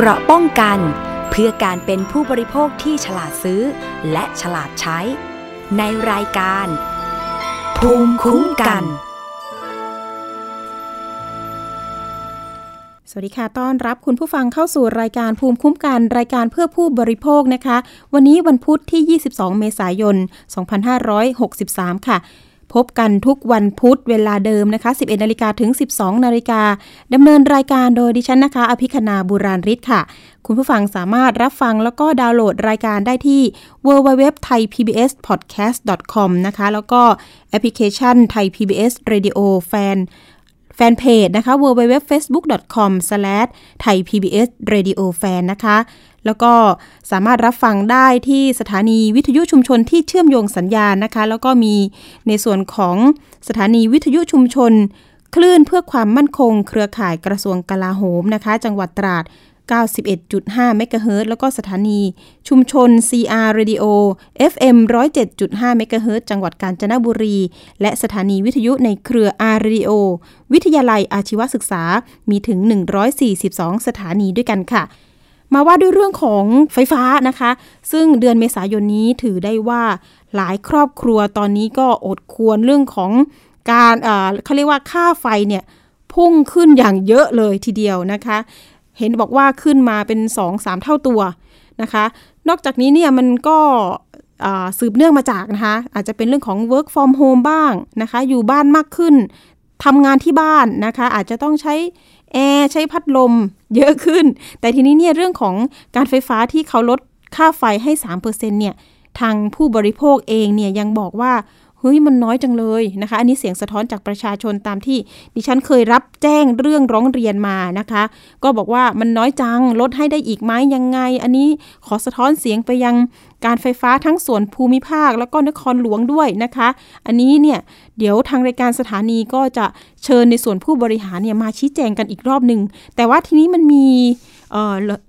เกราะป้องกัน เพื่อการเป็นผู้บริโภคที่ฉลาดซื้อ และฉลาดใช้ ในรายการ ภูมิคุ้มกัน สวัสดีค่ะ ต้อนรับคุณผู้ฟังเข้าสู่รายการภูมิคุ้มกัน รายการเพื่อผู้บริโภคนะคะ วันนี้วันพุธที่ 22 เมษายน 2563 ค่ะ พบกันทุกวันพุธเวลาเดิมนะคะ 11นาฬิกาถึง 12นาฬิกาดำเนินรายการโดยดิฉันนะคะ อภิคณาบุราริศค่ะ คุณผู้ฟังสามารถรับฟังแล้วก็ดาวน์โหลดรายการได้ที่ www.thaipbspodcast.com นะคะ แล้วก็แอปพลิเคชัน Thai PBS Radio Fan แฟนเพจนะคะ www.facebook.com/thaipbsradiofan นะคะ แล้วก็สามารถรับฟังได้ที่สถานีวิทยุชุมชนที่เชื่อมโยงสัญญาณนะคะ แล้วก็มีในส่วนของสถานีวิทยุชุมชน คลื่นเพื่อความมั่นคง เครือข่ายกระทรวงกลาโหมนะคะ จังหวัดตราด 91.5เมกะเฮิรตแล้วก็สถานีชุมชน CR Radio FM 107.5เมกะเฮิรตจังหวัดกาญจนบุรี และสถานีวิทยุในเครือ R Radio วิทยาลัยอาชีวศึกษา มีถึง 142 สถานีด้วยกันค่ะ มาว่าด้วยเรื่องของไฟฟ้านะคะ ซึ่งเดือนเมษายนนี้ถือได้ว่าหลายครอบครัวตอนนี้ก็อดควรเรื่องของการเขาเรียกว่าค่าไฟเนี่ยพุ่งขึ้นอย่างเยอะเลยทีเดียวนะคะ เห็นบอกว่าขึ้นมาเป็น2-3เท่าตัวนะคะ นอกจากนี้เนี่ยมันก็สืบเนื่องมาจากนะคะอาจจะเป็นเรื่องของ work from home บ้างนะคะ อยู่บ้านมากขึ้น ทำงานที่บ้านนะคะ อาจจะต้องใช้แอร์ใช้พัดลมเยอะขึ้น แต่ทีนี้เนี่ยเรื่องของการไฟฟ้าที่เขาลดค่าไฟให้ 3%เนี่ยทางผู้บริโภคเองเนี่ยยังบอกว่า เฮ้ยมันน้อยจังเลยนะคะ อันนี้เสียงสะท้อนจากประชาชนตามที่ดิฉันเคยรับแจ้งเรื่องร้องเรียนมานะคะ ก็บอกว่ามันน้อยจังลดให้ได้อีกไหมยังไง อันนี้ขอสะท้อนเสียงไปยังการไฟฟ้าทั้งส่วนภูมิภาค แล้วก็นครหลวงด้วยนะคะ อันนี้เนี่ยเดี๋ยวทางรายการสถานีก็จะเชิญในส่วนผู้บริหารเนี่ยมาชี้แจงกันอีกรอบหนึ่งแต่ว่าทีนี้มันมี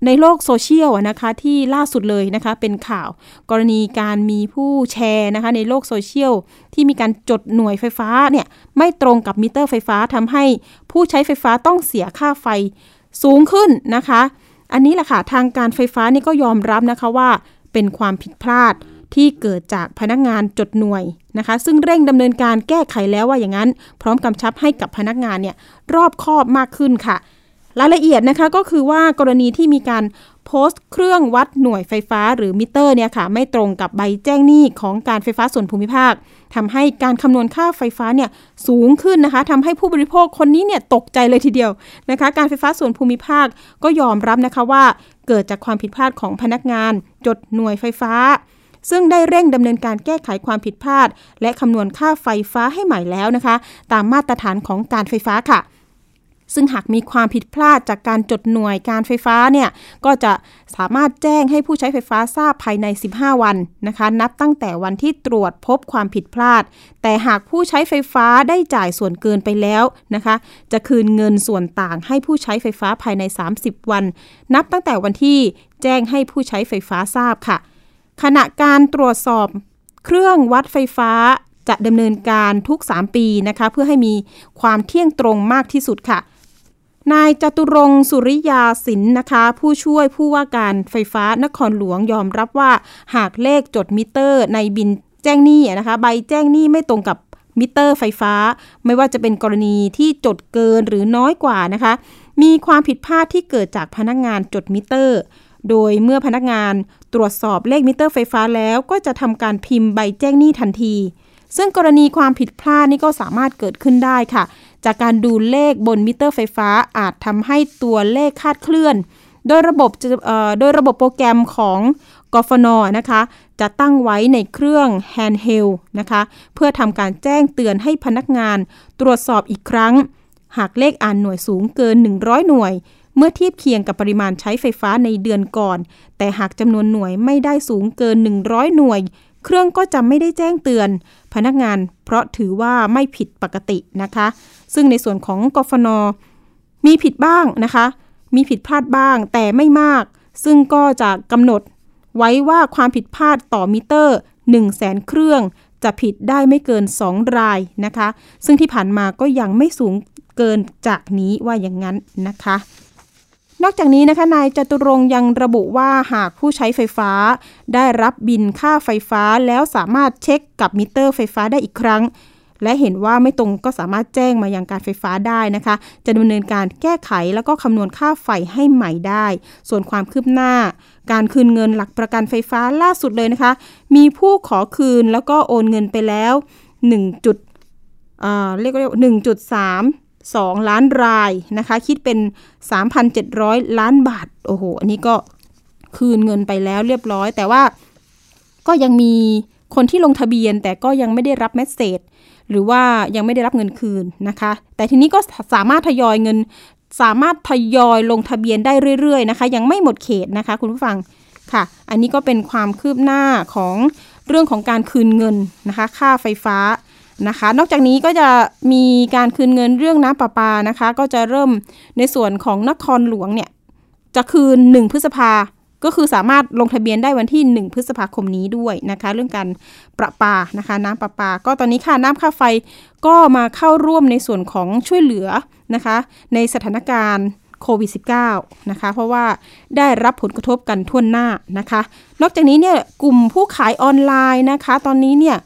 ในโลกโซเชียลนะคะที่ล่าสุดเลยนะคะเป็นข่าวกรณีการมีผู้แชร์นะคะในโลกโซเชียลที่มีการจดหน่วยไฟฟ้าเนี่ยไม่ตรงกับมิเตอร์ไฟฟ้าทำให้ผู้ใช้ไฟฟ้าต้องเสียค่าไฟสูงขึ้นนะคะ อันนี้แหละค่ะทางการไฟฟ้านี่ก็ยอมรับนะคะว่าเป็นความผิดพลาดที่เกิดจากพนักงานจดหน่วยนะคะ ซึ่งเร่งดำเนินการแก้ไขแล้วว่าอย่างนั้น พร้อมกำชับให้กับพนักงานเนี่ยรอบคอบมากขึ้นค่ะ รายละเอียดนะคะก็คือว่ากรณีที่มีการโพสต์เครื่องวัดหน่วยไฟฟ้าหรือมิเตอร์เนี่ยค่ะไม่ตรงกับใบแจ้งหนี้ของการไฟฟ้าส่วนภูมิภาคทำให้การคำนวณค่าไฟฟ้าเนี่ยสูงขึ้นนะคะทำให้ผู้บริโภคคนนี้เนี่ยตกใจเลยทีเดียวนะคะ การไฟฟ้าส่วนภูมิภาคก็ยอมรับนะคะว่า เกิดจากความผิดพลาดของพนักงาน จดหน่วยไฟฟ้า ซึ่งได้เร่งดำเนินการแก้ไขความผิดพลาด และคำนวณค่าไฟฟ้าให้ใหม่แล้วนะคะ ตามมาตรฐานของการไฟฟ้าค่ะ ซึ่งหากมีความผิดพลาดจากการจดหน่วยการไฟฟ้าเนี่ยก็จะสามารถแจ้งให้ผู้ใช้ไฟฟ้าทราบภายใน 15 วันนะคะ นับตั้งแต่วันที่ตรวจพบความผิดพลาด แต่หากผู้ใช้ไฟฟ้าได้จ่ายส่วนเกินไปแล้วนะคะ จะคืนเงินส่วนต่างให้ผู้ใช้ไฟฟ้าภายใน 30 วัน นับตั้งแต่วันที่แจ้งให้ผู้ใช้ไฟฟ้าทราบค่ะ ขณะการตรวจสอบเครื่องวัดไฟฟ้าจะดำเนินการทุก 3 ปีนะคะ เพื่อให้มีความเที่ยงตรงมากที่สุดค่ะ นายจตุรงสุริยาสินนะคะ ผู้ช่วยผู้ว่าการไฟฟ้านครหลวงยอมรับว่า หากเลขจดมิเตอร์ในบินแจ้งหนี้นะคะ ใบแจ้งหนี้ไม่ตรงกับมิเตอร์ไฟฟ้า ไม่ว่าจะเป็นกรณีที่จดเกินหรือน้อยกว่านะคะ มีความผิดพลาดที่เกิดจากพนักงานจดมิเตอร์ โดยเมื่อพนักงานตรวจสอบเลขมิเตอร์ไฟฟ้าแล้ว ก็จะทำการพิมพ์ใบแจ้งหนี้ทันที ซึ่งกรณีความผิดพลาดนี่ก็สามารถเกิดขึ้นได้ค่ะ จากการดูเลขบนมิเตอร์ไฟฟ้าอาจทำให้ตัวเลขคลาดเคลื่อน โดยระบบโดยระบบโปรแกรมของกฟนนะคะ จะตั้งไว้ในเครื่อง handheld นะคะ เพื่อทำการแจ้งเตือนให้พนักงานตรวจสอบอีกครั้ง หากเลขอ่านหน่วยสูงเกิน 100 หน่วย เมื่อเทียบเคียงกับปริมาณใช้ไฟฟ้าในเดือนก่อน แต่หากจำนวนหน่วยไม่ได้สูงเกิน 100 หน่วย เครื่องก็จะไม่ได้แจ้งเตือน พนักงานเพราะถือว่าไม่ผิดปกตินะคะ ซึ่งในส่วนของกฟนมีผิดบ้างนะคะ มีผิดพลาดบ้างแต่ไม่มาก ซึ่งก็จะกำหนดไว้ว่าความผิดพลาดต่อมิเตอร์ 1 0 0 0 0แสนเครื่องจะผิดได้ไม่เกิน 2 รายนะคะ ซึ่งที่ผ่านมาก็ยังไม่สูงเกินจากนี้ว่าอย่างนั้นนะคะ นอกจากนี้นะคะ นายจตุรงยังระบุว่าหากผู้ใช้ไฟฟ้า ได้รับบิลค่าไฟฟ้าแล้วสามารถเช็คกับมิเตอร์ไฟฟ้าได้อีกครั้ง และเห็นว่าไม่ตรงก็สามารถแจ้งมายังการไฟฟ้าได้นะคะ จะดำเนินการแก้ไขแล้วก็คำนวณค่าไฟให้ใหม่ได้ ส่วนความคืบหน้า การคืนเงินหลักประกันไฟฟ้าล่าสุดเลยนะคะ มีผู้ขอคืนแล้วก็โอนเงินไปแล้ว1จุดเรียกว่า1.3 2ล้านรายนะคะ คิดเป็น 3,700 ล้านบาท โอ้โห อันนี้ก็คืนเงินไปแล้วเรียบร้อย แต่ว่าก็ยังมีคนที่ลงทะเบียนแต่ก็ยังไม่ได้รับเมสเซจ หรือว่ายังไม่ได้รับเงินคืนนะคะ แต่ทีนี้ก็สามารถทยอยเงิน สามารถทยอยลงทะเบียนได้เรื่อยๆนะคะ ยังไม่หมดเขตนะคะ คุณผู้ฟังค่ะ อันนี้ก็เป็นความคืบหน้าของเรื่องของการคืนเงินนะคะ ค่าไฟฟ้านะคะ นอกจากนี้ก็จะมีการคืนเงินเรื่องน้ำประปานะคะ ก็จะเริ่มในส่วนของนครหลวงเนี่ยจะคืน 1 พฤษภา ก็คือสามารถลงทะเบียนได้วันที่ 1 พฤษภาคมนี้ด้วยนะคะ เรื่องการประปานะคะ น้ำประปา ก็ตอนนี้ค่าน้ำค่าไฟก็มาเข้าร่วมในส่วนของช่วยเหลือนะคะ ในสถานการณ์โควิด -19 นะคะ เพราะว่าได้รับผลกระทบกันทั่วหน้านะคะ นอกจากนี้เนี่ยกลุ่มผู้ขายออนไลน์นะคะ ตอนนี้เนี่ย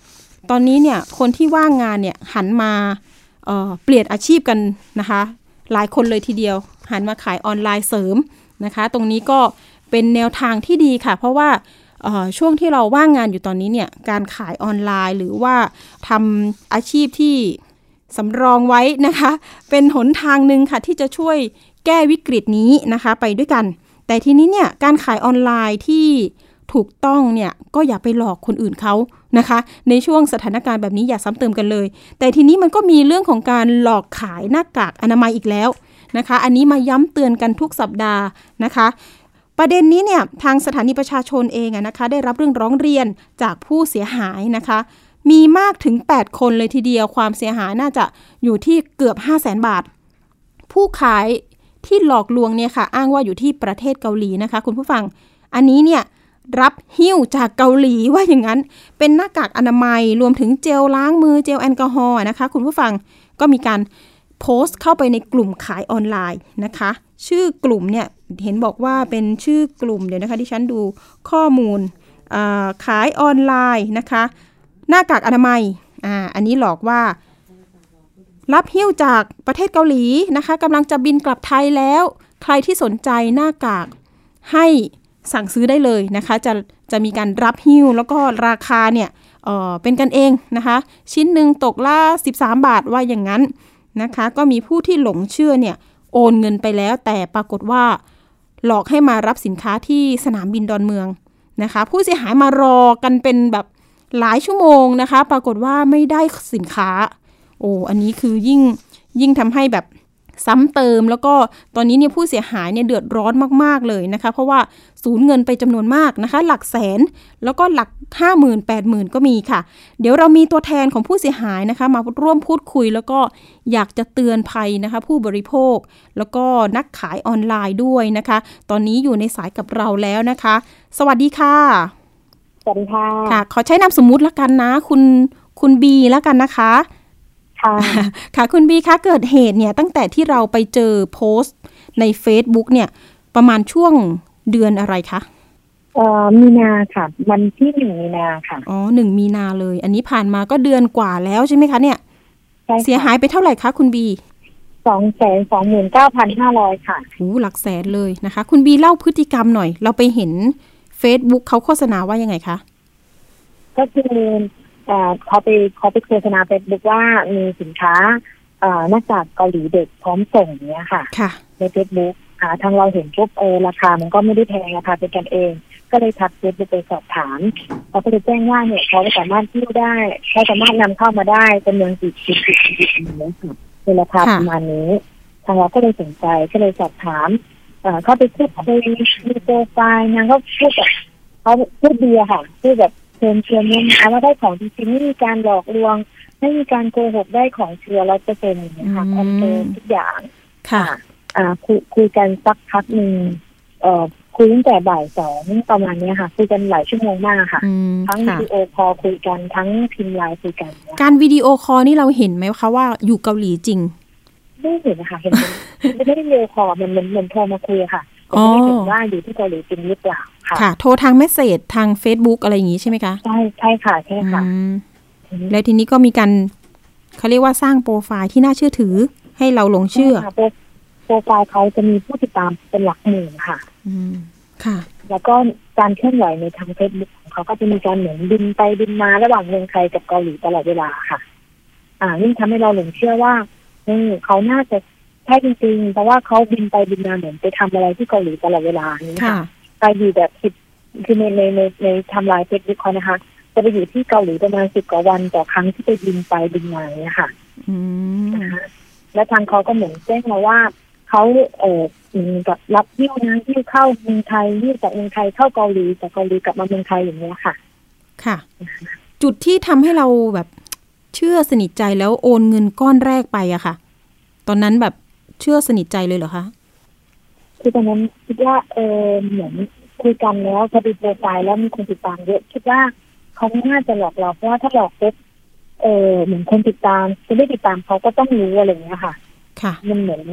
ตอนนี้เนี่ยคนที่ว่างงานเนี่ยหันมาเเปลี่ยนอาชีพกันนะคะ หลายคนเลยทีเดียว หันมาขายออนไลน์เสริมนะคะ ตรงนี้ก็ เป็นแนวทางที่ดีค่ะ เพราะว่าช่วงที่เราว่างงานอยู่ตอนนี้เนี่ยการขายออนไลน์หรือว่าทำอาชีพที่สำรองไว้นะคะ เป็นหนทางหนึ่งค่ะที่จะช่วยแก้วิกฤตนี้นะคะไปด้วยกัน แต่ทีนี้เนี่ยการขายออนไลน์ที่ถูกต้องเนี่ยก็อย่าไปหลอกคนอื่นเขานะคะ ในช่วงสถานการณ์แบบนี้อย่าซ้ำเติมกันเลย แต่ทีนี้มันก็มีเรื่องของการหลอกขายหน้ากากอนามัยอีกแล้วนะคะ อันนี้มาย้ำเตือนกันทุกสัปดาห์นะคะ ประเด็นนี้เนี่ยทางสถานีประชาชนเองนะคะได้รับเรื่องร้องเรียนจากผู้เสียหายนะคะ มีมากถึง 8 คนเลยทีเดียวความเสียหายน่าจะอยู่ที่เกือบ 5 0 0แสนบาท ผู้ขายที่หลอกลวงเนี่ยค่ะ อ้างว่าอยู่ที่ประเทศเกาหลีนะคะ คุณผู้ฟัง อันนี้เนี่ยรับหิ้วจากเกาหลีว่าอย่างนั้น เป็นหน้ากากอนามัยรวมถึงเจลล้างมือเจลแอลกอฮอล์นะคะ คุณผู้ฟังก็มีการ โพสต์เข้าไปในกลุ่มขายออนไลน์นะคะ ชื่อกลุ่มเนี่ยเห็นบอกว่าเป็นชื่อกลุ่มเดี๋ยวนะคะที่ฉันดูข้อมูลขายออนไลน์นะคะ หน้ากากอนามัยอ่าอันนี้หลอกว่า รับหิ้วจากประเทศเกาหลีนะคะกำลังจะบินกลับไทยแล้ว ใครที่สนใจหน้ากากให้สั่งซื้อได้เลยนะคะ จะจะมีการรับหิ้วแล้วก็ราคาเนี่ยเเป็นกันเองนะคะ ชิ้นหนึ่งตกละ 13 บาทว่าอย่างนั้น นะคะ ก็มีผู้ที่หลงเชื่อเนี่ยโอนเงินไปแล้ว แต่ปรากฏว่า หลอกให้มารับสินค้าที่สนามบินดอนเมืองนะคะ ผู้เสียหายมารอกันเป็นแบบหลายชั่วโมงนะคะ ปรากฏว่าไม่ได้สินค้า โอ้อันนี้คือยิ่งยิ่งทำให้แบบ ซ้ำเติมแล้วก็ตอนนี้เนี่ยผู้เสียหายเนี่ยเดือดร้อนมาก ๆ เลยนะคะ เพราะว่าสูญเงินไปจำนวนมากนะคะ หลักแสนแล้วก็หลักห้าหมื่นแปดหมื่นก็มีค่ะ เดี๋ยวเรามีตัวแทนของผู้เสียหายนะคะ มาร่วมพูดคุยแล้วก็อยากจะเตือนภัยนะคะ ผู้บริโภค แล้วก็นักขายออนไลน์ด้วยนะคะ ตอนนี้อยู่ในสายกับเราแล้วนะคะ สวัสดีค่ะสวัสดีค่ะค่ะ ขอใช้นามสมมุติแล้วกันนะ คุณคุณบีแล้วกันนะคะ ค่ะค่ะคุณบีคะเกิดเหตุเนี่ยตั้งแต่ที่เราไปเจอโพสต์ใน Facebook เนี่ย ประมาณช่วงเดือนอะไรคะเอ่อมีนาค่ะ วันที่หนึ่งมีนาค่ะ อ๋อหนึ่งมีนาเลย อันนี้ผ่านมาก็เดือนกว่าแล้วใช่ไหมคะเนี่ย เสียหายไปเท่าไหร่คะคุณบีสองแสนสองหมื่นเก้าพันห้าร้อยค่ะโอ้หลักแสนเลยนะคะ คุณบีเล่าพฤติกรรมหน่อย เราไปเห็น Facebook เขาโฆษณาว่ายังไงคะ ก็คือ เขาไปเขาไปโฆษณาเฟซบุ๊กว่ามีสินค้าหน้ากากเกาหลีเด็กพร้อมส่งเนี้ยค่ะในเฟซบุ๊กทางเราเห็นปุ๊บเออราคามันก็ไม่ได้แพงราคาเป็นกันเอง ก็เลยทักเฟซบุ๊กไปสอบถามเขาก็เลยแจ้งว่าเนี่ยเขาสามารถที่ได้เขาสามารถนำเข้ามาได้จำนวนสิบสิบสิบสิบนี้ค่ะในราคาประมาณนี้ ทางเราก็เลยสนใจก็เลยสอบถามเขาไปพูดคุยมีโปรไฟล์นางก็พูดแบบเขาพูดดีอะค่ะพูดแบบ เชิญเชิญเนี่ยนะว่าได้ของจริงไม่มีการหลอกลวง ไม่มีการโกหกได้ของชัวร์ร้อยเปอร์เซ็นต์นะคะ confirm ทุกอย่างค่ะอ่าคุยคุยกันสักพักหนึ่งเอ่อคุยตั้งแต่บ่ายสองประมาณนี้ค่ะ คุยกันหลายชั่วโมงมากค่ะ ทั้ง video call คุยกันทั้งพิมพ์ไลน์คุยกัน การ video call นี่เราเห็นไหมคะว่าอยู่เกาหลีจริง ไม่เห็นนะคะเห็นมันไม่ได้เร็วพอมันเหมือนเหมือนโทรมาคุยค่ะ ไม่ได้เห็นว่าอยู่ที่เกาหลีจริงหรือเปล่าค่ะค่ะ โทรทาง message ทาง Facebook อะไรอย่างนี้ใช่ไหมคะ ใช่ใช่ค่ะใช่ค่ะแล้วทีนี้ก็มีการเขาเรียกว่าสร้างโปรไฟล์ที่น่าเชื่อถือให้เราหลงเชื่อโปรไฟล์เขาจะมีผู้ติดตามเป็นหลักหมื่นค่ะ อืมค่ะ แล้วก็การเคลื่อนไหวในทางเฟซบุ๊กของเขาก็จะมีการเหมือนบินไปบินมาระหว่างเมืองไทยกับเกาหลีตลอดเวลาค่ะ อ่านี่ทำให้เราหลงเชื่อว่าเขาน่าจะ ใช่จริงๆ เพราะว่าเขาบินไปบินมาเหมือนไปทำอะไรที่เกาหลีตลอดเวลานี้ค่ะไปอยู่แบบคิดคือในในในในทำลายเฟซบุ๊กเขานะคะ จะไปอยู่ที่เกาหลีประมาณสิบกว่าวันต่อครั้งที่ไปบินไปบินมาเนี่ยค่ะอืมและทางเขาก็เหมือนแจ้งมาว่าเขาเออเหมือนกับรับยิ้วนะยิ้วเข้าเมืองไทยยิ้วจากเมืองไทยเข้าเกาหลีจากเกาหลีกลับมาเมืองไทยอย่างเงี้ยค่ะ ค่ะ จุดที่ทำให้เราแบบเชื่อสนิทใจแล้วโอนเงินก้อนแรกไปอะค่ะ ตอนนั้นแบบ เชื่อสนิทใจเลยเหรอคะคือตอนนั้นคิดว่าเออเหมือนคุยกันแล้วพอดูโปรไฟล์แล้วมีคนติดตามเยอะคิดว่าเขาไม่น่าจะหลอกเราเพราะว่าถ้าหลอกปุ๊บเออเหมือนคนติดตามจะไม่ติดตามเขาก็ต้องรู้อะไรอย่างเงี้ยค่ะ ค่ะ มันเหมือน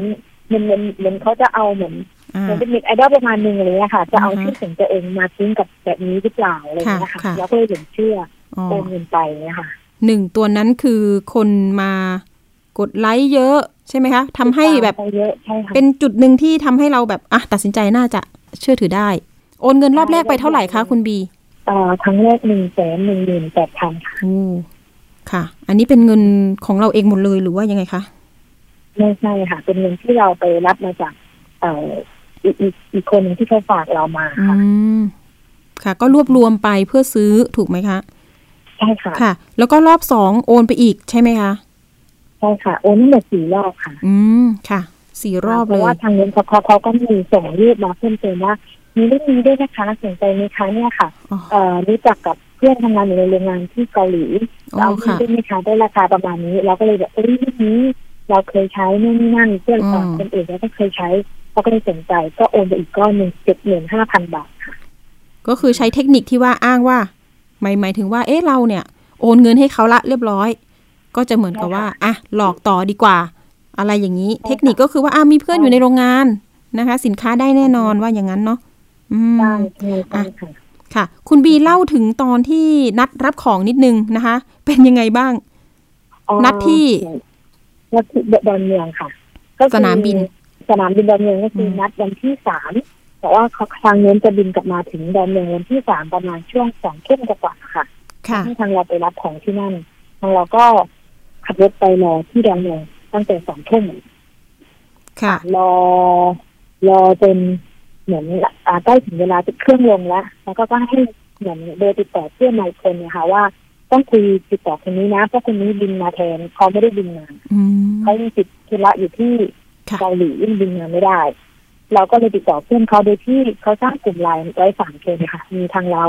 มันเหมือนเหมือนเขาจะเอาเหมือนเหมือนเป็นมิตไอดอลประมาณหนึ่งเลยค่ะ จะเอาชื่อเสียงตัวเองมาทิ้งกับแบบนี้หรือเปล่าอะไรอย่างเงี้ยค่ะแล้วก็เลยเชื่อโอนเงินไปเนี่ยค่ะหนึ่งตัวนั้นคือคนมากดไลค์เยอะ ใช่ไหมคะทำให้แบบเป็นจุดหนึ่งที่ทำให้เราแบบอะตัดสินใจน่าจะเชื่อถือได้ โอนเงินรอบแรกไปเท่าไหร่คะคุณบีอ่าครั้งแรกหนึ่งแสนหนึ่งหมื่นแปดพันค่ะโอ้ค่ะ อันนี้เป็นเงินของเราเองหมดเลยหรือว่ายังไงคะไม่ใช่ค่ะ เป็นเงินที่เราไปรับมาจากเอ่ออีกอีกคนหนึ่งที่เขาฝากเรามาค่ะค่ะ ก็รวบรวมไปเพื่อซื้อถูกไหมคะใช่ค่ะค่ะ แล้วก็รอบสองโอนไปอีกใช่ไหมคะ ใช่ค่ะ โอนทั้งหมดสี่รอบค่ะ อืมค่ะสี่รอบเลยเพราะว่าทางเงินเขาเขาก็มีส่งยืดมาเพิ่มเติมว่ามีเรื่องนี้ด้วยนะคะสนใจไหมคะเนี่ยค่ะเอ่อรู้จักกับเพื่อนทำงานอยู่ในโรงงานที่เกาหลีเอาที่ได้ไหมคะได้ราคาประมาณนี้ เราก็เลยแบบเอ้ยเรื่องนี้ เราเคยใช้นู่นนี่นั่นเพื่อนของคนอื่นแล้วก็เคยใช้เขาก็เลยสนใจก็โอนไปอีกก้อนหนึ่งเจ็ดหมื่นห้าพันบาทค่ะ ก็คือใช้เทคนิคที่ว่าอ้างว่าหมายหมายถึงว่า เอ๊ะเราเนี่ย โอนเงินให้เขาละเรียบร้อย ก็จะเหมือนกับว่าอะหลอกต่อดีกว่า อะไรอย่างนี้ เทคนิคก็คือว่าอะมีเพื่อนอยู่ในโรงงานนะคะ สินค้าได้แน่นอนว่าอย่างนั้นเนาะอืมอะค่ะ คุณบีเล่าถึงตอนที่นัดรับของนิดนึงนะคะ เป็นยังไงบ้าง นัดที่นัดที่ดอนเมืองค่ะ ก็สนามบิน สนามบินดอนเมืองก็คือนัดวันที่สามแต่ว่าทางเงินจะบินกลับมาถึงดอนเมืองวันที่สามประมาณช่วงสองทุ่มกว่าค่ะ ค่ะที่ทางเราไปรับของที่นั่นทางเราก็ ขับรถไปรอที่ดอนเมืองตั้งแต่สองทุ่มค่ะ รอ รอจนเหมือนใกล้ถึงเวลาจะเครื่องลงแล้ว แล้วก็ก็ให้เหมือนเบอร์ติดต่อเพื่อนนายคนเนี่ยค่ะว่าต้องคุยติดต่อคนนี้นะเพราะคนนี้บินมาแทนเขาไม่ได้บินมาเขายังติดธุระอยู่ที่เกาหลียิ่งบินมาไม่ได้ เราก็เลยติดต่อเพื่อนเขาโดยที่เขาสร้างกลุ่มไลน์ไว้สามคนค่ะ มีทางเรา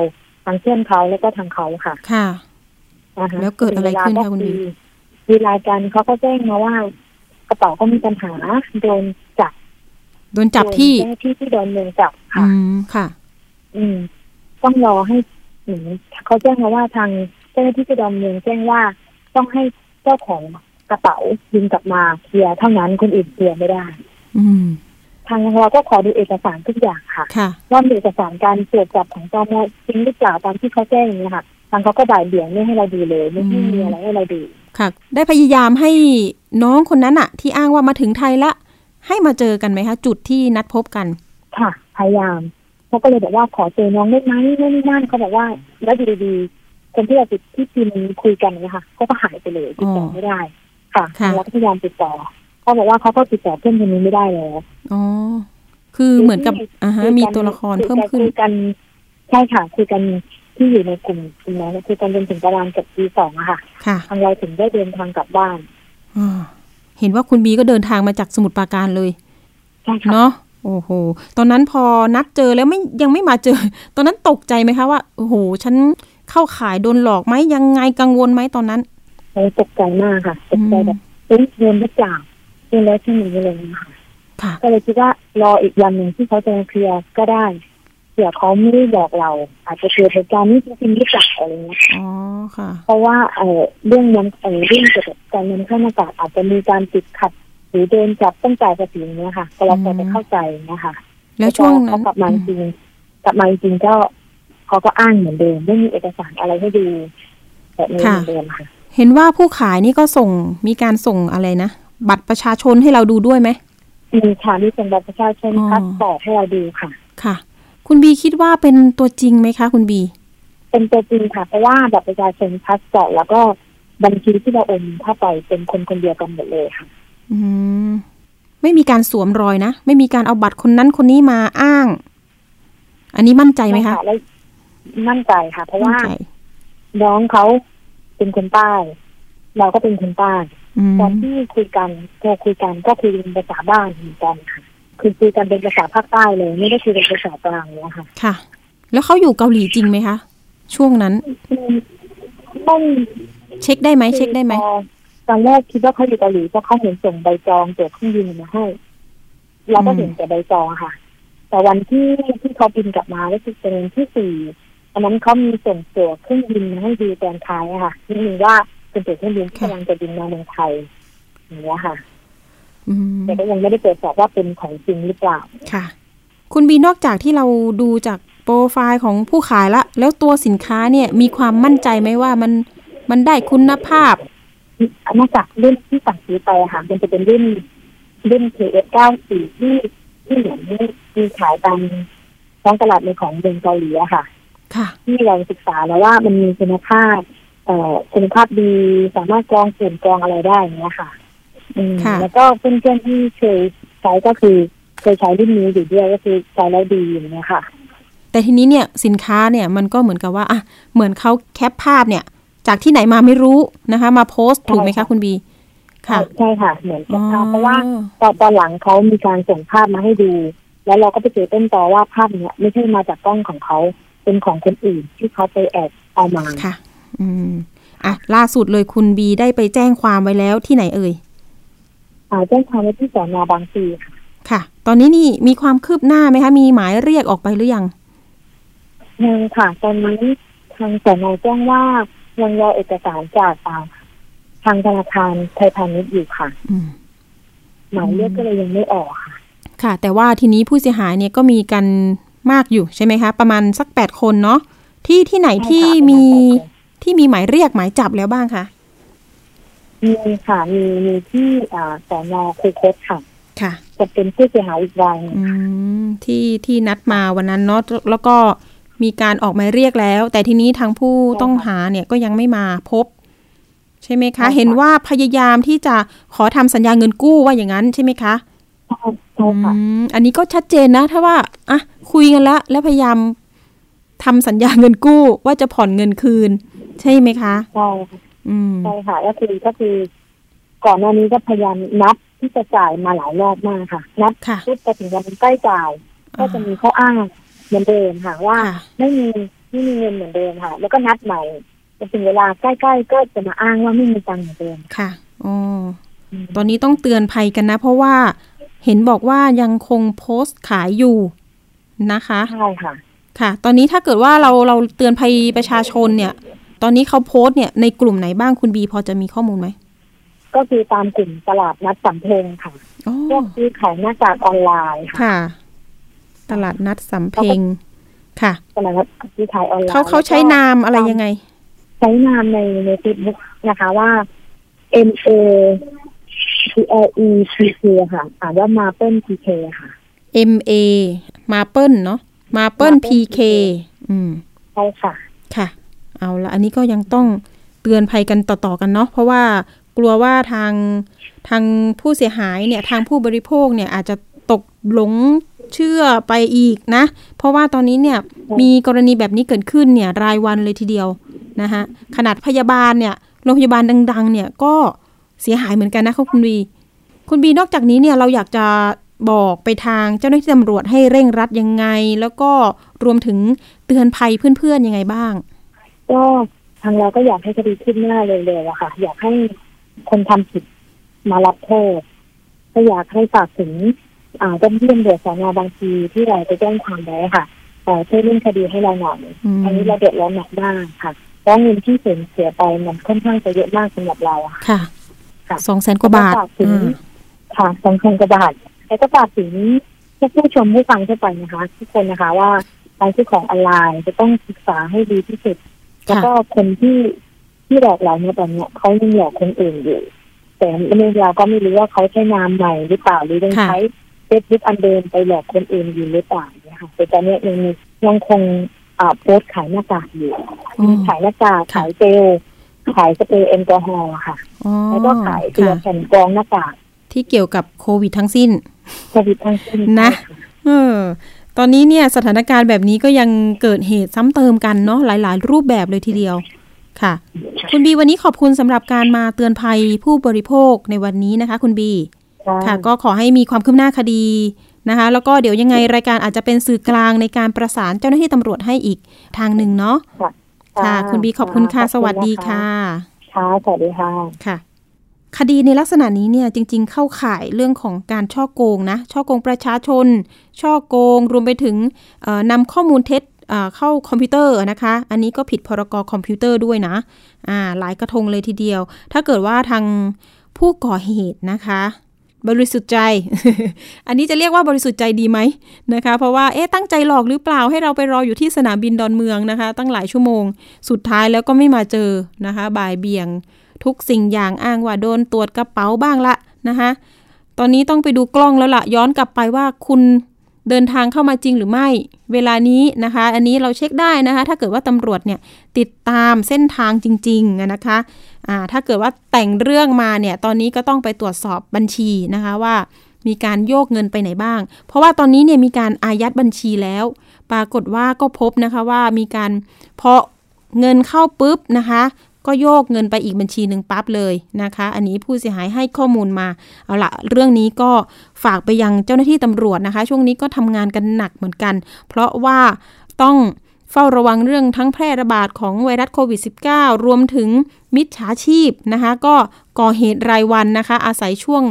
ทางเพื่อนเขาแล้วก็ทางเขาค่ะ ค่ะ แล้วเกิดอะไรขึ้นคะคุณบี วีรายการเขาก็แจ้งมาว่ากระเป๋าก็มีปัญหาโดนจับโดนจับที่ที่ที่โดนเมืองจับค่ะอืมค่ะ อืม ต้องรอให้เขาแจ้งมาว่าทางเจ้าหน้าที่จะดอนเมืองแจ้งว่าต้องให้เจ้าของกระเป๋ายิงกลับมาเคลียร์เท่านั้นคนอื่นเคลียร์ไม่ได้ อืมทางเราก็ขอดูเอกสารทุกอย่างค่ะค่ะว่ามีเอกสารการตรวจจับของตมจริงหรือเปล่าตามที่เขาแจ้งอย่างนี้ค่ะทางเขาก็บ่ายเบี่ยงไม่ให้เราดูเลย ไม่มีอะไรให้เราดู ค่ะ ได้พยายามให้น้องคนนั้นอะที่อ้างว่ามาถึงไทยละ ให้มาเจอกันไหมคะ จุดที่นัดพบกัน ค่ะ พยายามเขาก็เลยบอกว่าขอเจอน้องได้ไหมไม่ไม่นั่นเขาบอกว่าแล้วดีคนที่เราติดที่พิมคุยกันนะคะเขาก็หายไปเลยติดต่อไม่ได้ ค่ะเราก็พยายามติดต่อเขาบอกว่าเขาก็ติดต่อเพื่อนคนนี้ไม่ได้แล้วอ๋อคือเหมือนกับอ่าฮะมีตัวละครเพิ่มขึ้นคุยกันใช่ค่ะคุยกัน ที่อยู่ในกลุ่มกลุ่มนั้นคุยกันจนถึงประมาณกับปีสองอะค่ะทางเราถึงได้เดินทางกลับบ้านอเห็นว่าคุณบีก็เดินทางมาจากสมุทรปราการเลยใช่ค่ะเนาะโอ้โห ตอนนั้นพอนัดเจอแล้วไม่ยังไม่มาเจอ ตอนนั้นตกใจไหมคะว่าโอ้โห ฉันเข้าขายโดนหลอกไหมยังไงกังวลไหมตอนนั้นตกใจมากค่ะตกใจแบบเอ๊ะเงินหรือเปล่าเงินแล้วที่มีเลยนะคะก็เลยคิดว่ารออีกวันหนึ่งที่เขาจะเคลียร์ก็ได้เผื่อเขาไม่ได้บอกเรา อาจจะเกิดเหตุการณ์นี้จริงๆหรือเปล่าอะไรเงี้ยอ๋อค่ะ เพราะว่าเออเรื่องนั้นเออเรื่องเกี่ยวกับการนำเข้ามาจากอาจจะมีการติดขัด หรือโดนจับต้องจ่ายภาษีเนี้ยค่ะก็เราจะเข้าใจนะคะแล้วช่วงนั้นกลับมาจริงกลับมาจริงก็เขาก็อ้างเหมือนเดิมไม่มีเอกสารอะไรให้ดูแบบนี้เหมือนเดิมค่ะ เห็นว่าผู้ขายนี่ก็ส่งมีการส่งอะไรนะบัตรประชาชนให้เราดูด้วยไหมมีค่ะมีส่งบัตรประชาชนพาสปอร์ตให้เราดูค่ะ ค่ะ คุณบีคิดว่าเป็นตัวจริงไหมคะ คุณบี เป็นตัวจริงค่ะ เพราะว่าบัตรประชาชนพาสปอร์ตแล้วก็บัญชีที่เราโอนเข้าไปเป็นคนคนเดียวกันหมดเลยค่ะ อืมไม่มีการสวมรอยนะ ไม่มีการเอาบัตรคนนั้นคนนี้มาอ้าง อันนี้มั่นใจไหมคะมั่นใจค่ะ เพราะว่าน้องเขาเป็นคนใต้ เราก็เป็นคนใต้ตอนที่คุยกันโทรคุยกันก็คุยเป็นภาษาบ้านเหมือนกันค่ะ คือคุยกันเป็นภาษาภาคใต้เลย ไม่ได้คุยเป็นภาษากลางเลยค่ะ ค่ะ แล้วเขาอยู่เกาหลีจริงไหมคะ ช่วงนั้นต้องเช็คได้ไหมเช็คได้ไหมตอนแรกคิดว่าเขาอยู่เกาหลีเพราะเขาเห็นส่งใบจองตัวเครื่องบินมาให้เราก็เห็นแต่ใบจองค่ะ แต่วันที่ที่เขาบินกลับมาก็คือเป็นที่สี่อันนั้นเขามีส่งตัวเครื่องบินมาให้ดูตอนท้ายค่ะนี่นึงว่าเป็นตัวเครื่องบินกำลังจะบินมาเมืองไทยอย่างเงี้ยค่ะ แต่ก็ยังไม่ได้ตรวจสอบว่าเป็นของจริงหรือเปล่าค่ะ คุณบีนอกจากที่เราดูจากโปรไฟล์ของผู้ขายละ แล้วตัวสินค้าเนี่ยมีความมั่นใจไหมว่ามันมันได้คุณภาพนอกจากรุ่นที่สั่งซื้อไปค่ะมันจะเป็นรุ่นรุ่น KS94 ที่ที่เหมือนมีขายตามท้องตลาดในของเมืองเกาหลีอะค่ะ ค่ะ ที่เราศึกษาแล้วว่ามันมีคุณภาพ เอ่อคุณภาพดีสามารถกรองฝุ่นกรองอะไรได้เนี้ยค่ะอืม แล้วก็เพื่อนๆที่เคยใช้ก็คือเคยใช้รุ่นนี้อยู่ด้วยก็คือใช้แล้วดีอย่างเงี้ยค่ะ แต่ทีนี้เนี่ยสินค้าเนี่ยมันก็เหมือนกับว่าอะเหมือนเขาแคปภาพเนี่ย จากที่ไหนมาไม่รู้นะคะ มาโพสต์ถูกไหมคะคุณบีค่ะใช่ค่ะ เหมือนกับภาพเพราะว่าตอนตอนหลังเขามีการส่งภาพมาให้ดู แล้วเราก็ไปเจอต้นตอว่าภาพเนี้ยไม่ใช่มาจากกล้องของเขาเป็นของคนอื่นที่เขาไปแอบเอามาค่ะ อืมอะล่าสุดเลยคุณบีได้ไปแจ้งความไว้แล้วที่ไหนเอ่ยอ่า แจ้งความไว้ที่สอนอบางปีค่ะค่ะ ตอนนี้นี่มีความคืบหน้าไหมคะ มีหมายเรียกออกไปหรือยังยังค่ะ ตอนนี้ทางสอนอแจ้งว่ายังรอเอกสารจากทางธนาคารไทยพาณิชย์อยู่ค่ะหมายเรียกก็เลยยังไม่ออกค่ะ ค่ะ แต่ว่าทีนี้ผู้เสียหายเนี่ยก็มีกันมากอยู่ใช่ไหมคะ ประมาณสักแปดคนเนาะที่ที่ไหนที่มีที่มีหมายเรียกหมายจับแล้วบ้างคะ มีค่ะมีมีที่อ่าสอนอคูคตค่ะค่ะจะเป็นผู้เสียหายอีกรายที่ที่นัดมาวันนั้นเนาะแล้วก็มีการออกหมายเรียกแล้ว แต่ทีนี้ทางผู้ต้องหาเนี่ยก็ยังไม่มาพบ ใช่ไหมคะ เห็นว่าพยายามที่จะขอทำสัญญาเงินกู้ว่าอย่างนั้นใช่ไหมคะอันนี้ก็ชัดเจนนะ ถ้าว่าอะคุยกันแล้ว แล้วพยายามทำสัญญาเงินกู้ว่าจะผ่อนเงินคืน ใช่ไหมคะใช่ ใช่ค่ะก็คือก็คือก่อนหน้านี้ก็พยายามนับที่จะจ่ายมาหลายรอบมากค่ะ นับพุดไปถึงวันใกล้จ่าย ก็จะมีข้ออ้างเหมือนเดิมค่ะ ว่าไม่มีไม่มีเงินเหมือนเดิมค่ะ แล้วก็นัดใหม่จนถึงเวลาใกล้ๆก็จะมาอ้างว่าไม่มีตังค์เหมือนเดิมค่ะอ๋อตอนนี้ต้องเตือนภัยกันนะ เพราะว่าเห็นบอกว่ายังคงโพสต์ขายอยู่นะคะใช่ค่ะ ค่ะ ตอนนี้ถ้าเกิดว่าเราเราเตือนภัยประชาชนเนี่ย ตอนนี้เขาโพสต์เนี่ยในกลุ่มไหนบ้างคุณบีพอจะมีข้อมูลไหม ก็คือตามกลุ่มตลาดนัดสำเพ็งค่ะพวกซื้อขายหน้ากากออนไลน์ค่ะ ตลาดนัดสำเพ็งค่ะตลาดนัดที่ขายออนไลน์เขาเขาใช้นามอะไรยังไง ใช้นามในในเฟซบุ๊กนะคะว่า M A P L E P K ค่ะอ่านว่ามาเปิล P K ค่ะ M A มาเปิลเนาะมาเปิล P K อืมใช่ค่ะค่ะ เอาละอันนี้ก็ยังต้องเตือนภัยกันต่อๆกันเนาะเพราะว่ากลัวว่าทางทางผู้เสียหายเนี่ยทางผู้บริโภคเนี่ยอาจจะตกหลงเชื่อไปอีกนะ เพราะว่าตอนนี้เนี่ยมีกรณีแบบนี้เกิดขึ้นเนี่ยรายวันเลยทีเดียวนะคะขนาดพยาบาลเนี่ยโรงพยาบาลดัง ๆ เนี่ยก็เสียหายเหมือนกันนะคะคุณบีคุณบีนอกจากนี้เนี่ยเราอยากจะบอกไปทางเจ้าหน้าที่ตำรวจให้เร่งรัดยังไง แล้วก็รวมถึงเตือนภัยเพื่อนๆยังไงบ้าง ก็ทางเราก็อยากให้คดีขึ้นหน้าเร็วๆอะค่ะ อยากให้คนทำผิดมารับโทษก็อยากให้ฝากถึงอ่าเจ้าหน้าที่ตำรวจสอนอบางทีที่เราไปแจ้งความไว้ค่ะแต่ช่วยเรื่องคดีให้เราหน่อยอันนี้เราเดือดร้อนหนักมากค่ะเพราะเงินที่เสียเสียไปมันค่อนข้างจะเยอะมากสำหรับเราค่ะค่ะสองแสนกว่าบาทถึงค่ะสองพันกว่าบาทแต่ก็ฝากถึงผู้ชมผู้ฟังทั่วไปนะคะ ทุกคนนะคะว่าการซื้อของออนไลน์จะต้องศึกษาให้ดีที่สุด แล้วก็คนที่ที่หลอกเราเนี่ยตอนนี้เขายังหลอกคนอื่นอยู่ แต่เมื่อเราก็ไม่รู้ว่าเขาใช้นามใหม่หรือเปล่าหรือยังใช้เฟซบุ๊กอันเดิมไปหลอกคนอื่นอยู่หรือเปล่าเนี่ยค่ะแต่ตอนนี้ยังยังคงอ่าโพสขายหน้ากากอยู่ขายหน้ากากขายเจลขายสเปรย์แอลกอฮอล์ค่ะ แล้วก็ขายตัวแผ่นกรองหน้ากากที่เกี่ยวกับโควิดทั้งสิ้นโควิดทั้งสิ้นนะเออ ตอนนี้เนี่ยสถานการณ์แบบนี้ก็ยังเกิดเหตุซ้ำเติมกันเนาะหลาย ๆ รูปแบบเลยทีเดียวค่ะ คุณบีวันนี้ขอบคุณสำหรับการมาเตือนภัยผู้บริโภคในวันนี้นะคะ คุณบีค่ะ ก็ขอให้มีความคืบหน้าคดีนะคะ แล้วก็เดี๋ยวยังไงรายการอาจจะเป็นสื่อกลางในการประสานเจ้าหน้าที่ตำรวจให้อีกทางหนึ่งเนาะค่ะ คุณบีขอบคุณค่ะ สวัสดีค่ะ ค่ะ สวัสดีค่ะค่ะ คดีในลักษณะนี้เนี่ยจริง ๆ เข้าข่ายเรื่องของการช่อโกงนะช่อโกงประชาชน ช่อโกง รวมไปถึงนำข้อมูลเท็จเข้าคอมพิวเตอร์นะคะ อันนี้ก็ผิดพรกคอมพิวเตอร์ด้วยนะอ่าหลายกระทงเลยทีเดียว ถ้าเกิดว่าทางผู้ก่อเหตุนะคะ บริสุทธิ์ใจ อันนี้จะเรียกว่าบริสุทธิ์ใจดีไหมนะคะ เพราะว่าเอ๊ะตั้งใจหลอกหรือเปล่าให้เราไปรออยู่ที่สนามบินดอนเมืองนะคะ ตั้งหลายชั่วโมง สุดท้ายแล้วก็ไม่มาเจอนะคะ บ่ายเบี่ยง ทุกสิ่งอย่างอ้างว่าโดนตรวจกระเป๋าบ้างละนะคะตอนนี้ต้องไปดูกล้องแล้วละย้อนกลับไปว่าคุณเดินทางเข้ามาจริงหรือไม่ เวลานี้นะคะ อันนี้เราเช็คได้นะคะ ถ้าเกิดว่าตำรวจเนี่ยติดตามเส้นทางจริงๆนะคะะถ้าเกิดว่าแต่งเรื่องมาเนี่ย ตอนนี้ก็ต้องไปตรวจสอบบัญชีนะคะว่ามีการโยกเงินไปไหนบ้าง เพราะว่าตอนนี้เนี่ยมีการอายัดบัญชีแล้ว ปรากฏว่าก็พบนะคะว่ามีการพอเงินเข้าปุ๊บนะคะ ก็โยกเงินไปอีกบัญชีหนึ่งปั๊บเลยนะคะ อันนี้ผู้เสียหายให้ข้อมูลมา เอาละเรื่องนี้ก็ฝากไปยังเจ้าหน้าที่ตำรวจนะคะ ช่วงนี้ก็ทำงานกันหนักเหมือนกัน เพราะว่าต้องเฝ้าระวังเรื่องทั้งแพร่ระบาดของไวรัสโควิด -19 รวมถึงมิจฉาชีพนะคะ ก็ก่อเหตุรายวันนะคะ อาศัยช่วง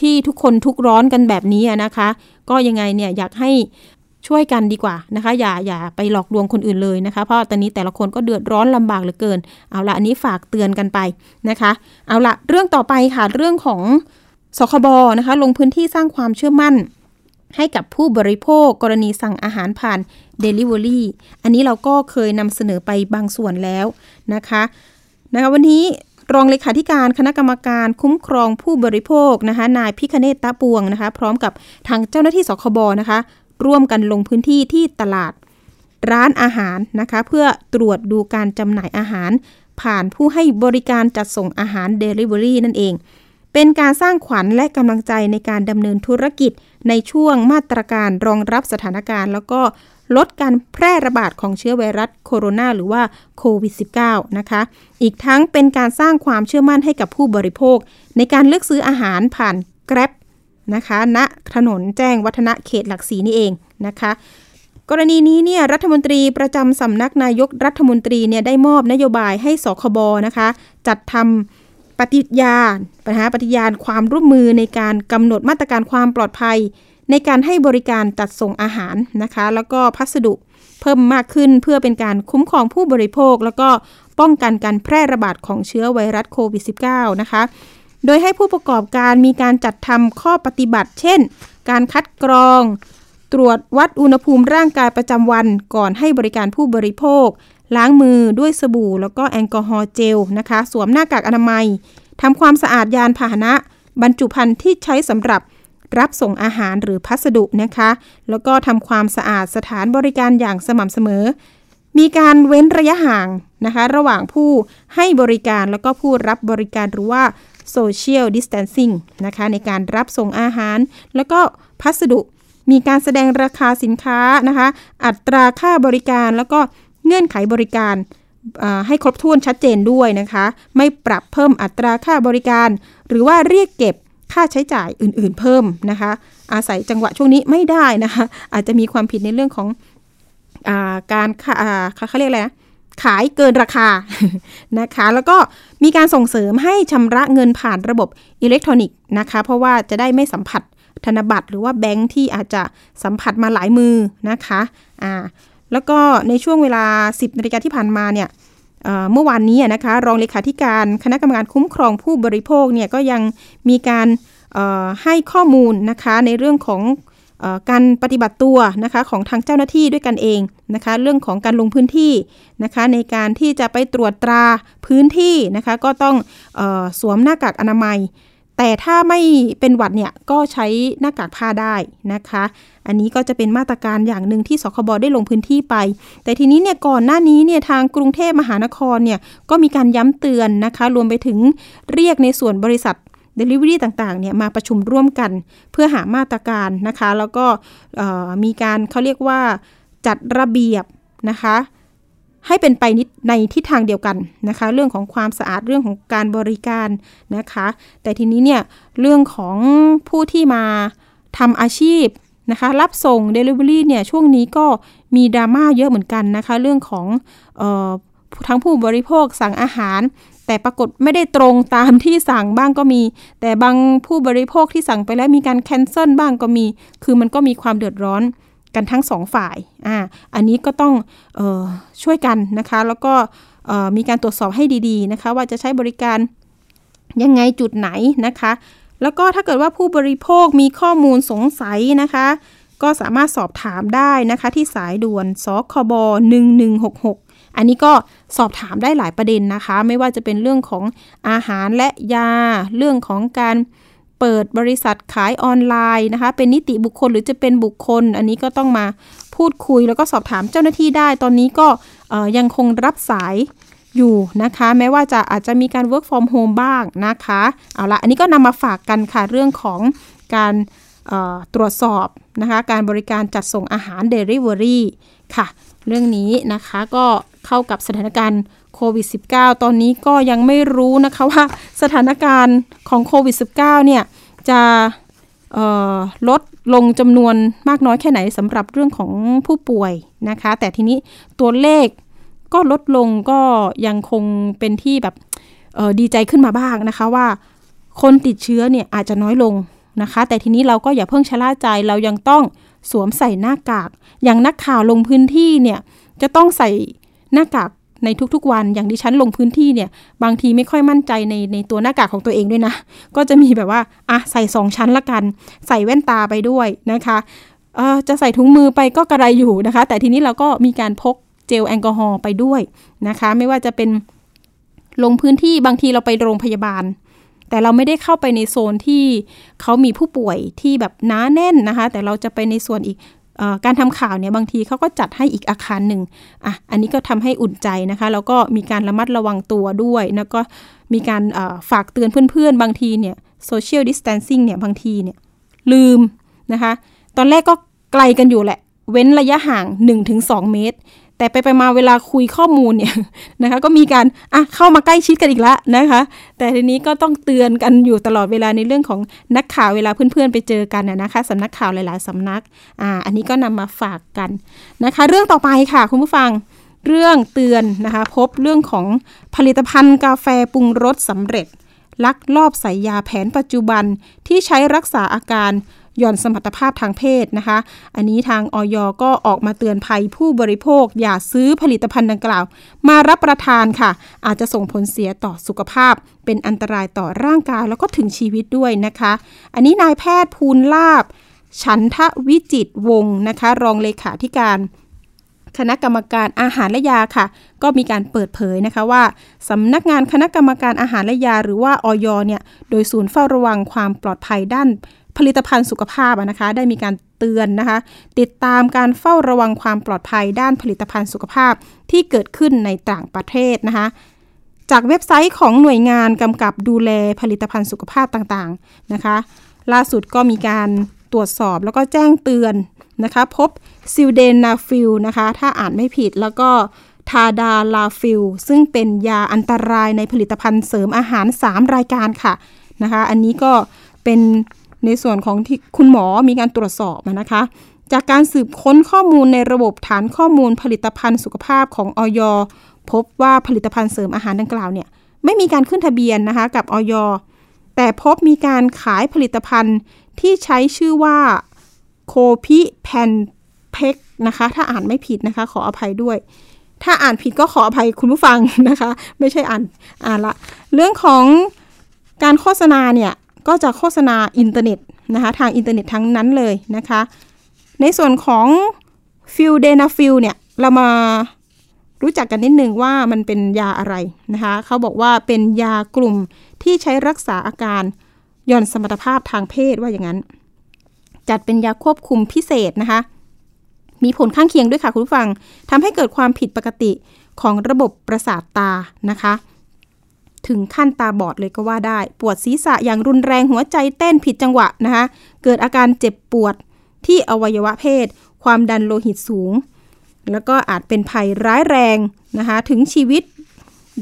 ที่ทุกคนทุกร้อนกันแบบนี้นะคะ ก็ยังไงเนี่ยอยากให้ ช่วยกันดีกว่านะคะ อย่าอย่าไปหลอกลวงคนอื่นเลยนะคะ เพราะตอนนี้แต่ละคนก็เดือดร้อนลำบากเหลือเกิน เอาละอันนี้ฝากเตือนกันไปนะคะ เอาละเรื่องต่อไปค่ะเรื่องของสคบนะคะ ลงพื้นที่สร้างความเชื่อมั่น ให้กับผู้บริโภคกรณีสั่งอาหารผ่าน Delivery อันนี้เราก็เคยนำเสนอไปบางส่วนแล้วนะคะนะคะวันนี้รองเลขาธิการคณะกรรมการคุ้มครองผู้บริโภคนะคะนายพิคเนตตะปวงนะคะ พร้อมกับทางเจ้าหน้าที่สคบนะคะ ร่วมกันลงพื้นที่ที่ตลาดร้านอาหารนะคะ เพื่อตรวจดูการจำหน่ายอาหาร ผ่านผู้ให้บริการจัดส่งอาหาร Delivery นั่นเอง เป็นการสร้างขวัญและกำลังใจในการดำเนินธุรกิจในช่วงมาตรการรองรับสถานการณ์ แล้วก็ลดการแพร่ระบาดของเชื้อไวรัสโคโรนาหรือว่าโควิด -19 นะคะ อีกทั้งเป็นการสร้างความเชื่อมั่นให้กับผู้บริโภค ในการเลือกซื้ออาหารผ่าน Grab นะคะณถนนแจ้งวัฒนะเขตหลักสีนี่เองนะคะ กรณีนี้เนี่ยรัฐมนตรีประจำสำนักนายกรัฐมนตรีเนี่ยได้มอบนโยบายให้สคบนะคะ จัดทำปฏิญาณปัญหาปฏิญาณความร่วมมือในการกำหนดมาตรการความปลอดภัย ในการให้บริการจัดส่งอาหารนะคะ แล้วก็พัสดุเพิ่มมากขึ้นเพื่อเป็นการคุ้มครองผู้บริโภค แล้วก็ป้องกันการแพร่ระบาดของเชื้อไวรัสโควิด -19 นะคะ โดยให้ผู้ประกอบการมีการจัดทำข้อปฏิบัติ เช่น การคัดกรอง ตรวจวัดอุณหภูมิร่างกายประจำวันก่อนให้บริการผู้บริโภค ล้างมือด้วยสบู่ แล้วก็แอลกอฮอล์เจลนะคะ สวมหน้ากากอนามัยทำความสะอาดยานพาหนะ บรรจุภัณฑ์ที่ใช้สำหรับรับส่งอาหารหรือพัสดุนะคะ แล้วก็ทำความสะอาดสถานบริการอย่างสม่ำเสมอ มีการเว้นระยะห่างนะคะ ระหว่างผู้ให้บริการแล้วก็ผู้รับบริการหรือว่า Social Distancing นะคะในการรับส่งอาหาร แล้วก็พัสดุ มีการแสดงราคาสินค้านะคะ อัตราค่าบริการแล้วก็เงื่อนไขบริการให้ครบถ้วนชัดเจนด้วยนะคะ ไม่ปรับเพิ่มอัตราค่าบริการ หรือว่าเรียกเก็บค่าใช้จ่ายอื่น ๆ เพิ่มนะคะ อาศัยจังหวะช่วงนี้ไม่ได้นะคะ อาจจะมีความผิดในเรื่องของอการเขาเรียกอะไรนะ ขายเกินราคานะคะ แล้วก็มีการส่งเสริมให้ชำระเงินผ่านระบบอิเล็กทรอนิกส์นะคะ เพราะว่าจะได้ไม่สัมผัสธนบัตรหรือว่าแบงค์ที่อาจจะสัมผัสมาหลายมือนะคะอ่าแล้วก็ในช่วงเวลา 10นาฬิกาที่ผ่านมาเนี่ยเมื่อวานนี้นะคะ รองเลขาธิการคณะกรรมการคุ้มครองผู้บริโภคเนี่ยก็ยังมีการให้ข้อมูลนะคะในเรื่องของ การปฏิบัติตัวนะคะของทางเจ้าหน้าที่ด้วยกันเองนะคะเรื่องของการลงพื้นที่นะคะในการที่จะไปตรวจตราพื้นที่นะคะก็ต้องออสวมหน้ากากอนามัย แต่ถ้าไม่เป็นหวัดเนี่ยก็ใช้หน้ากากผ้าได้นะคะ อันนี้ก็จะเป็นมาตรการอย่างหนึ่งที่สคบได้ลงพื้นที่ไป แต่ทีนี้เนี่ยก่อนหน้านี้เนี่ยทางกรุงเทพมหานครเนี่ยก็มีการย้ำเตือนนะคะรวมไปถึงเรียกในส่วนบริษัท Delivery ต่างๆเนี่ยมาประชุมร่วมกันเพื่อหามาตรการนะคะ แล้วก็มีการเขาเรียกว่าจัดระเบียบนะคะ ให้เป็นไปในทิศทางเดียวกันนะคะ เรื่องของความสะอาดเรื่องของการบริการนะคะ แต่ทีนี้เนี่ยเรื่องของผู้ที่มาทำอาชีพนะคะรับส่ง Delivery เนี่ยช่วงนี้ก็มีดราม่าเยอะเหมือนกันนะคะ เรื่องของออทั้งผู้บริโภคสั่งอาหาร แต่ปรากฏไม่ได้ตรงตามที่สั่งบ้างก็มี แต่บางผู้บริโภคที่สั่งไปแล้วมีการแคนเซิลบ้างก็มี คือมันก็มีความเดือดร้อนกันทั้งสองฝ่ายอ่าอันนี้ก็ต้องออช่วยกันนะคะ แล้วก็มีการตรวจสอบให้ดีๆนะคะ ว่าจะใช้บริการยังไงจุดไหนนะคะ แล้วก็ถ้าเกิดว่าผู้บริโภคมีข้อมูลสงสัยนะคะ ก็สามารถสอบถามได้นะคะที่สายด่วนสคบ1166 อันนี้ก็สอบถามได้หลายประเด็นนะคะ ไม่ว่าจะเป็นเรื่องของอาหารและยา เรื่องของการเปิดบริษัทขายออนไลน์นะคะ เป็นนิติบุคคลหรือจะเป็นบุคคล อันนี้ก็ต้องมาพูดคุยแล้วก็สอบถามเจ้าหน้าที่ได้ ตอนนี้ก็ยังคงรับสายอยู่นะคะ แม้ว่าจะอาจจะมีการ work from home บ้างนะคะ เอาละอันนี้ก็นำมาฝากกันค่ะเรื่องของการตรวจสอบนะคะ การบริการจัดส่งอาหาร Delivery ค่ะ เรื่องนี้นะคะก็ เข้ากับสถานการณ์โควิด -19 ตอนนี้ก็ยังไม่รู้นะคะว่าสถานการณ์ของโควิด -19 เนี่ยจะลดลงจำนวนมากน้อยแค่ไหนสำหรับเรื่องของผู้ป่วยนะคะ แต่ทีนี้ตัวเลขก็ลดลงก็ยังคงเป็นที่แบบดีใจขึ้นมาบ้างนะคะว่าคนติดเชื้อเนี่ยอาจจะน้อยลงนะคะ แต่ทีนี้เราก็อย่าเพิ่งชะล่าใจเรายังต้องสวมใส่หน้ากาก อย่างนักข่าวลงพื้นที่เนี่ยจะต้องใส่ หน้ากากในทุกๆวันอย่างดิฉันลงพื้นที่เนี่ย บางทีไม่ค่อยมั่นใจในในตัวหน้ากากของตัวเองด้วยนะ ก็จะมีแบบว่าอะใส่สองชั้นละกัน ใส่แว่นตาไปด้วยนะคะเออจะใส่ถุงมือไปก็กระไรอยู่นะคะ แต่ทีนี้เราก็มีการพกเจลแอลกอฮอล์ไปด้วยนะคะ ไม่ว่าจะเป็นลงพื้นที่บางทีเราไปโรงพยาบาล แต่เราไม่ได้เข้าไปในโซนที่เขามีผู้ป่วยที่แบบหนาแน่นนะคะ แต่เราจะไปในส่วนอีก การทำข่าวเนี่ยบางทีเขาก็จัดให้อีกอาคารหนึ่งอะอันนี้ก็ทำให้อุ่นใจนะคะ แล้วก็มีการระมัดระวังตัวด้วย แล้วก็มีการฝากเตือนเพื่อนๆ บางทีเนี่ย social distancing เนี่ยบางทีเนี่ยลืมนะคะ ตอนแรกก็ไกลกันอยู่แหละ เว้นระยะห่าง 1-2 เมตร แต่ไปไปมาเวลาคุยข้อมูลเนี่ยนะคะก็มีการอะเข้ามาใกล้ชิดกันอีกแล้วนะคะ แต่ทีนี้ก็ต้องเตือนกันอยู่ตลอดเวลาในเรื่องของนักข่าวเวลาเพื่อนๆ ไปเจอกันน,นะคะสำนักข่าวหลายๆสำนักอ่าอันนี้ก็นำมาฝากกันนะคะ เรื่องต่อไปค่ะคุณผู้ฟังเรื่องเตือนนะคะพบเรื่องของผลิตภัณฑ์กาแฟปรุงรสสำเร็จ ลักลอบใส่ยาแผนปัจจุบันที่ใช้รักษาอาการ หย่อนสมรรถภาพทางเพศนะคะ อันนี้ทางออยก็ออกมาเตือนภัยผู้บริโภค อย่าซื้อผลิตภัณฑ์ดังกล่าว มารับประทานค่ะ อาจจะส่งผลเสียต่อสุขภาพ เป็นอันตรายต่อร่างกายแล้วก็ถึงชีวิตด้วยนะคะ อันนี้นายแพทย์ภูลลาบฉันทวิจิตวงนะคะ รองเลขาธิการคณะกรรมการอาหารและยาค่ะ ก็มีการเปิดเผยนะคะว่าสำนักงานคณะกรรมการอาหารและยา หรือว่าออยเนี่ย โดยศูนย์เฝ้าระวังความปลอดภัยด้าน ผลิตภัณฑ์สุขภาพนะคะ ได้มีการเตือนนะคะ ติดตามการเฝ้าระวังความปลอดภัยด้านผลิตภัณฑ์สุขภาพที่เกิดขึ้นในต่างประเทศนะคะจากเว็บไซต์ของหน่วยงานกำกับดูแลผลิตภัณฑ์สุขภาพต่างๆนะคะ ล่าสุดก็มีการตรวจสอบแล้วก็แจ้งเตือนนะคะ พบซิลเดนาฟิลนะคะ ถ้าอ่านไม่ผิดแล้วก็ทาดาลาฟิลซึ่งเป็นยาอันตรายในผลิตภัณฑ์เสริมอาหาร 3 รายการค่ะนะคะ อันนี้ก็เป็น ในส่วนของที่คุณหมอมีการตรวจสอบนะคะ จากการสืบค้นข้อมูลในระบบฐานข้อมูลผลิตภัณฑ์สุขภาพของอย.พบว่าผลิตภัณฑ์เสริมอาหารดังกล่าวเนี่ยไม่มีการขึ้นทะเบียนนะคะกับอย.แต่พบมีการขายผลิตภัณฑ์ที่ใช้ชื่อว่าโคพิแพนเพ็กนะคะ ถ้าอ่านไม่ผิดนะคะ ขออภัยด้วย ถ้าอ่านผิดก็ขออภัยคุณผู้ฟังนะคะ ไม่ใช่อ่านอ่านละ เรื่องของการโฆษณาเนี่ย ก็จะโฆษณาอินเทอร์เน็ตนะคะทางอินเทอร์เน็ตทั้งนั้นเลยนะคะ ในส่วนของซิลเดนาฟิลเนี่ยเรามารู้จักกันนิดนึงว่ามันเป็นยาอะไรนะคะเขาบอกว่าเป็นยากลุ่มที่ใช้รักษาอาการย่อนสมรรถภาพทางเพศว่าอย่างนั้น จัดเป็นยาควบคุมพิเศษนะคะ มีผลข้างเคียงด้วยค่ะคุณผู้ฟังทำให้เกิดความผิดปกติของระบบประสาทตานะคะ ถึงขั้นตาบอดเลยก็ว่าได้ ปวดศีรษะอย่างรุนแรงหัวใจเต้นผิดจังหวะนะคะ เกิดอาการเจ็บปวดที่อวัยวะเพศ ความดันโลหิตสูง แล้วก็อาจเป็นภัยร้ายแรงนะคะ ถึงชีวิต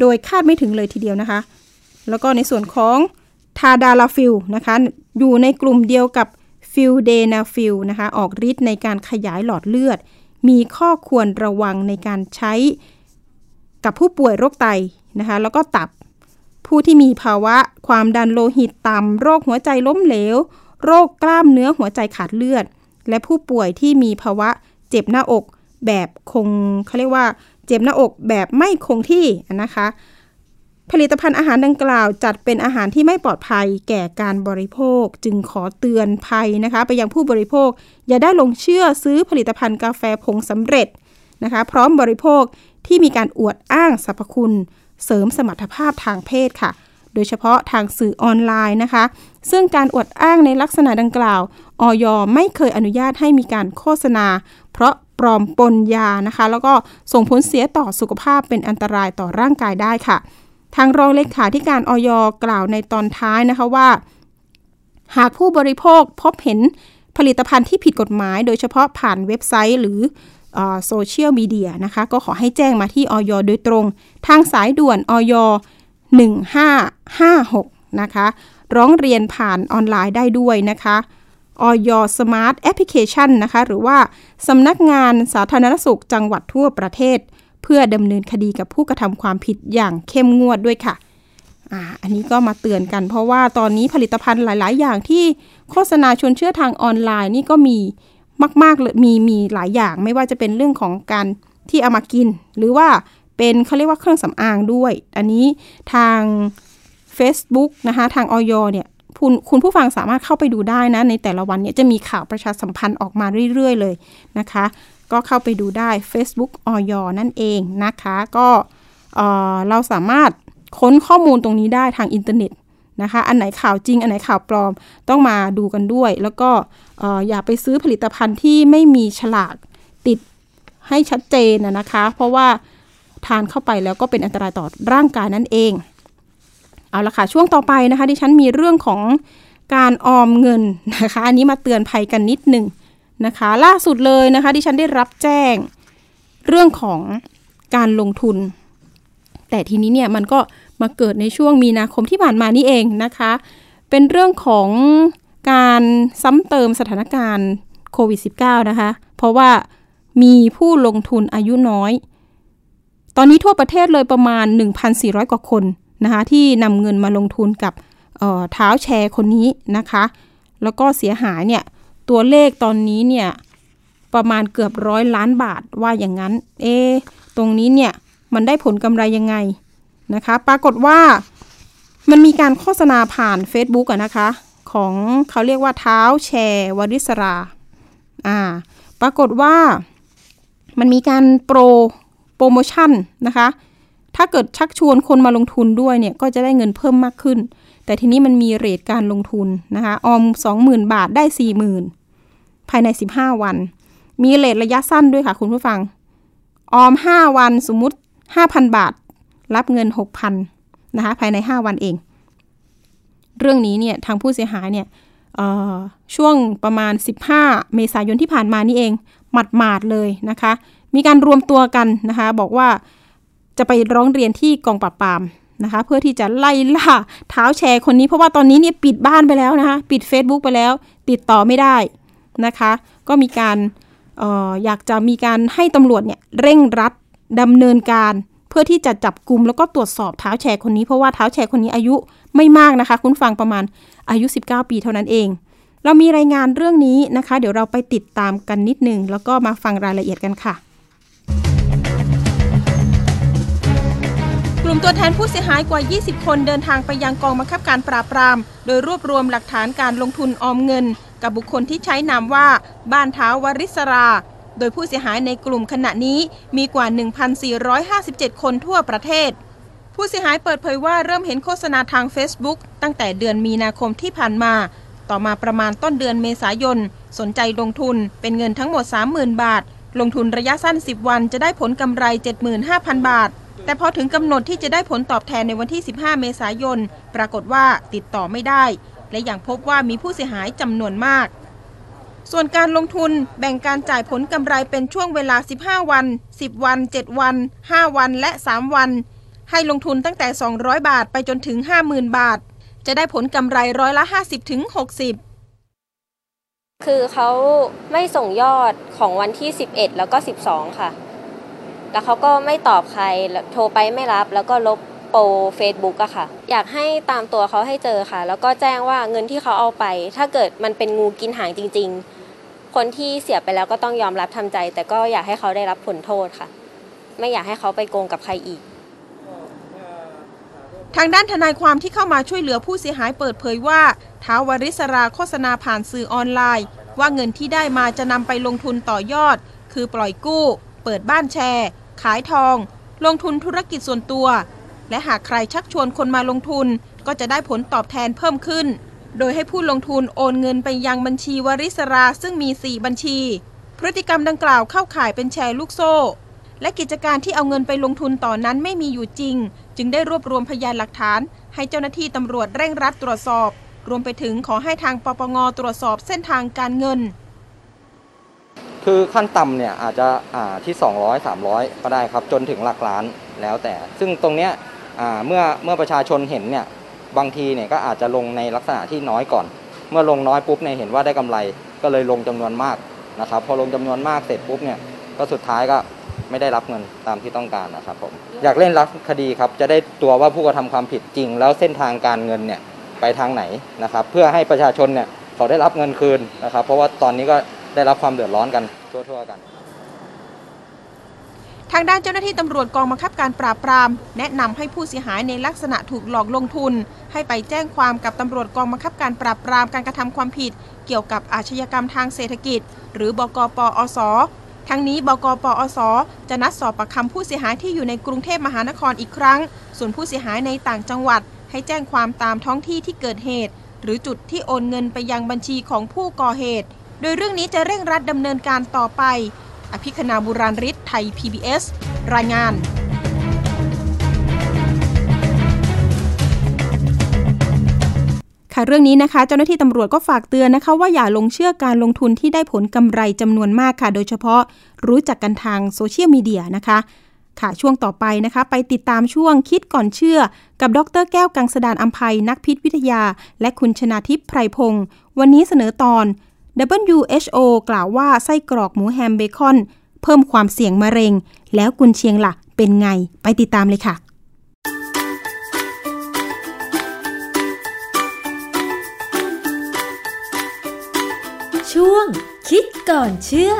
โดยคาดไม่ถึงเลยทีเดียวนะคะ แล้วก็ในส่วนของทาดาลาฟิลนะคะ อยู่ในกลุ่มเดียวกับซิลเดนาฟิลนะคะ ออกฤทธิ์ในการขยายหลอดเลือด มีข้อควรระวังในการใช้กับผู้ป่วยโรคไตนะคะ แล้วก็ตับ ผู้ที่มีภาวะความดันโลหิตต่ำ โรคหัวใจล้มเหลว โรคกล้ามเนื้อหัวใจขาดเลือด และผู้ป่วยที่มีภาวะเจ็บหน้าอกแบบคงเขาเรียกว่า เจ็บหน้าอกแบบไม่คงที่นะคะ ผลิตภัณฑ์อาหารดังกล่าว จัดเป็นอาหารที่ไม่ปลอดภัยแก่การบริโภค จึงขอเตือนภัยนะคะ ไปยังผู้บริโภค อย่าได้ลงเชื่อซื้อผลิตภัณฑ์กาแฟผงสำเร็จนะคะ พร้อมบริโภคที่มีการอวดอ้างสรรพคุณ เสริมสมรรถภาพทางเพศค่ะ โดยเฉพาะทางสื่อออนไลน์นะคะ ซึ่งการอวดอ้างในลักษณะดังกล่าว ออยไม่เคยอนุญาตให้มีการโฆษณา เพราะปลอมปนยานะคะ แล้วก็ส่งผลเสียต่อสุขภาพเป็นอันตรายต่อร่างกายได้ค่ะ ทางรองเลขาธิการออยกล่าวในตอนท้ายนะคะว่า หากผู้บริโภคพบเห็นผลิตภัณฑ์ที่ผิดกฎหมาย โดยเฉพาะผ่านเว็บไซต์ หรือ โซเชียลมีเดียนะคะ ก็ขอให้แจ้งมาที่ออยโดยตรง ทางสายด่วนออย1556 นะคะ ร้องเรียนผ่านออนไลน์ได้ด้วยนะคะอย. Smart Application นะคะ หรือว่าสำนักงานสาธารณสุขจังหวัดทั่วประเทศ เพื่อดำเนินคดีกับผู้กระทำความผิดอย่างเข้มงวดด้วยค่ะอ่าอันนี้ก็มาเตือนกันเพราะว่าตอนนี้ผลิตภัณฑ์หลาย ๆ อย่างที่โฆษณาชวนเชื่อทางออนไลน์นี่ก็มี มากๆเลยมีมีหลายอย่างไม่ว่าจะเป็นเรื่องของการที่เอามากิน หรือว่าเป็นเขาเรียกว่าเครื่องสำอางด้วย อันนี้ทาง Facebook นะคะทางออยเนี่ยคุณคุณผู้ฟังสามารถเข้าไปดูได้นะ ในแต่ละวันเนี่ยจะมีข่าวประชาสัมพันธ์ออกมาเรื่อย ๆ เลยนะคะ ก็เข้าไปดูได้ Facebook ออยนั่นเองนะคะ ก็เเราสามารถค้นข้อมูลตรงนี้ได้ทางอินเทอร์เน็ต นะคะ อันไหนข่าวจริง อันไหนข่าวปลอม ต้องมาดูกันด้วย แล้วก็อย่าไปซื้อผลิตภัณฑ์ที่ไม่มีฉลากติดให้ชัดเจนนะคะ เพราะว่าทานเข้าไปแล้วก็เป็นอันตรายต่อร่างกายนั่นเอง เอาละค่ะ ช่วงต่อไปนะคะ ดิฉันมีเรื่องของการออมเงินนะคะ อันนี้มาเตือนภัยกันนิดหนึ่งนะคะ ล่าสุดเลยนะคะ ดิฉันได้รับแจ้งเรื่องของการลงทุน แต่ทีนี้เนี่ยมันก็ มาเกิดในช่วงมีนาคมที่ผ่านมานี่เองนะคะ เป็นเรื่องของการซ้ำเติมสถานการณ์โควิด -19 นะคะ เพราะว่ามีผู้ลงทุนอายุน้อย ตอนนี้ทั่วประเทศเลยประมาณ 1,400 กว่าคนนะคะที่นำเงินมาลงทุนกับเท้าแชร์คนนี้นะคะ แล้วก็เสียหายเนี่ยตัวเลขตอนนี้เนี่ยประมาณเกือบร้อยล้านบาทว่าอย่างนั้น เอ ตรงนี้เนี่ยมันได้ผลกำไรยังไง นะคะ ปรากฏว่ามันมีการโฆษณาผ่าน Facebook อะนะคะ ของเขาเรียกว่าเท้าแชร์วริศรา อ่า ปรากฏว่ามันมีการโปรโปรโมชั่นนะคะ ถ้าเกิดชักชวนคนมาลงทุนด้วยเนี่ย ก็จะได้เงินเพิ่มมากขึ้น แต่ทีนี้มันมีเรทการลงทุนนะคะ ออม 20,000 บาทได้ 40,000 ภายใน 15 วัน มีเรทระยะสั้นด้วยค่ะคุณผู้ฟัง ออม 5 วันสมมุติ 5,000 บาท รับเงิน 6,000นะคะภายใน 5 วันเอง เรื่องนี้เนี่ยทางผู้เสียหายเนี่ยช่วงประมาณ 15 เมษายนที่ผ่านมานี่เอง หมัดหมาดเลยนะคะ มีการรวมตัวกันนะคะ บอกว่าจะไปร้องเรียนที่กองปราบปรามนะคะ เพื่อที่จะไล่ล่าเท้าแชร์คนนี้ เพราะว่าตอนนี้เนี่ยปิดบ้านไปแล้วนะคะ ปิด Facebook ไปแล้ว ติดต่อไม่ได้นะคะ ก็มีการอออยากจะมีการให้ตำรวจเนี่ยเร่งรัดดำเนินการ เพื่อที่จะจับกลุ่มแล้วก็ตรวจสอบเท้าแชร์คนนี้เพราะว่าเท้าแชร์คนนี้อายุไม่มากนะคะ คุณฟังประมาณอายุ 19 ปีเท่านั้นเอง เรามีรายงานเรื่องนี้นะคะ เดี๋ยวเราไปติดตามกันนิดนึงแล้วก็มาฟังรายละเอียดกันค่ะกลุ่มตัวแทนผู้เสียหายกว่า 20 คนเดินทางไปยังกองบังคับการปราบปราม โดยรวบรวมหลักฐานการลงทุนออมเงิน กับบุคคลที่ใช้นามว่า บ้านเท้าวริศรา โดยผู้เสียหายในกลุ่มขณะนี้มีกว่า 1,457 คนทั่วประเทศ ผู้เสียหายเปิดเผยว่าเริ่มเห็นโฆษณาทาง Facebook ตั้งแต่เดือนมีนาคมที่ผ่านมา ต่อมาประมาณต้นเดือนเมษายน สนใจลงทุนเป็นเงินทั้งหมด 30,000 บาท ลงทุนระยะสั้น 10 วันจะได้ผลกำไร 75,000 บาท แต่พอถึงกำหนดที่จะได้ผลตอบแทนในวันที่ 15 เมษายน ปรากฏว่าติดต่อไม่ได้ และยังพบว่ามีผู้เสียหายจำนวนมาก ส่วนการลงทุนแบ่งการจ่ายผลกำไรเป็นช่วงเวลา 15 วัน 10 วัน 7 วัน 5 วันและ 3 วัน ให้ลงทุนตั้งแต่ 200 บาทไปจนถึง 50,000 บาท จะได้ผลกำไรร้อยละ50ถึง60 คือเขาไม่ส่งยอดของวันที่ 11 แล้วก็ 12 ค่ะ แล้วเขาก็ไม่ตอบใคร โทรไปไม่รับแล้วก็ลบโปรเฟซบุ๊กอะค่ะ อยากให้ตามตัวเขาให้เจอค่ะ แล้วก็แจ้งว่าเงินที่เขาเอาไป ถ้าเกิดมันเป็นงูกินหางจริง ๆ คนที่เสียไปแล้วก็ต้องยอมรับทำใจ แต่ก็อยากให้เขาได้รับผลโทษค่ะ ไม่อยากให้เขาไปโกงกับใครอีก ทางด้านทนายความที่เข้ามาช่วยเหลือผู้เสียหายเปิดเผยว่าท้าวริศราโฆษณาผ่านสื่อออนไลน์ ว่าเงินที่ได้มาจะนำไปลงทุนต่อยอด คือปล่อยกู้ เปิดบ้านแชร์ ขายทอง ลงทุนธุรกิจส่วนตัว และหากใครชักชวนคนมาลงทุนก็จะได้ผลตอบแทนเพิ่มขึ้น โดยให้ผู้ลงทุนโอนเงินไปยังบัญชีวริศราซึ่งมี 4 บัญชี พฤติกรรมดังกล่าวเข้าข่ายเป็นแชร์ลูกโซ่ และกิจการที่เอาเงินไปลงทุนต่อนนั้นไม่มีอยู่จริง จึงได้รวบรวมพยานหลักฐาน ให้เจ้าหน้าที่ตำรวจเร่งรัดตรวจสอบ รวมไปถึงขอให้ทางปปงตรวจสอบเส้นทางการเงิน คือขั้นต่ำเนี่ยอาจจะที่ 200 300 ก็ได้ครับจนถึงหลักล้านแล้วแต่ ซึ่งตรงเนี้ยเมื่อเมื่อประชาชนเห็นเนี่ย บางทีเนี่ยก็อาจจะลงในลักษณะที่น้อยก่อน เมื่อลงน้อยปุ๊บเนี่ยเห็นว่าได้กำไรก็เลยลงจำนวนมากนะครับ พอลงจำนวนมากเสร็จปุ๊บเนี่ยก็สุดท้ายก็ไม่ได้รับเงินตามที่ต้องการนะครับผมอยากเล่นรับคดีครับจะได้ตัวว่าผู้กระทำความผิดจริง แล้วเส้นทางการเงินเนี่ยไปทางไหนนะครับ เพื่อให้ประชาชนเนี่ยเขาได้รับเงินคืนนะครับ เพราะว่าตอนนี้ก็ได้รับความเดือดร้อนกันทั่วๆกัน ทางด้านเจ้าหน้าที่ตำรวจกองบังคับการปราบปราม แนะนำให้ผู้เสียหายในลักษณะถูกหลอกลงทุน ให้ไปแจ้งความกับตำรวจกองบังคับการปราบปรามการกระทำความผิด เกี่ยวกับอาชญากรรมทางเศรษฐกิจ หรือบกปอสทั้งนี้บกปอสจะนัดสอบปากคำผู้เสียหายที่อยู่ในกรุงเทพมหานครอีกครั้ง ส่วนผู้เสียหายในต่างจังหวัด ให้แจ้งความตามท้องที่ที่เกิดเหตุ หรือจุดที่โอนเงินไปยังบัญชีของผู้ก่อเหตุ โดยเรื่องนี้จะเร่งรัดดำเนินการต่อไป อภิคณาบุราริศไทย PBS รายงานค่ะเรื่องนี้นะคะเจ้าหน้าที่ตำรวจก็ฝากเตือนนะคะ ว่าอย่าลงเชื่อการลงทุนที่ได้ผลกำไรจำนวนมากค่ะ โดยเฉพาะรู้จักกันทางโซเชียลมีเดียนะคะ ค่ะช่วงต่อไปนะคะ ไปติดตามช่วงคิดก่อนเชื่อ กับดรแก้วกังสดานอัมภัยนักพิษวิทยา และคุณชนาทิพย์ไพรพงศ์วันนี้เสนอตอน WHO กล่าวว่าไส้กรอกหมูแฮมเบคอน เพิ่มความเสี่ยงมะเร็ง แล้วกุนเชียงละ่ะเป็นไงไปติดตามเลยค่ะ ช่วงคิดก่อนเชื่อ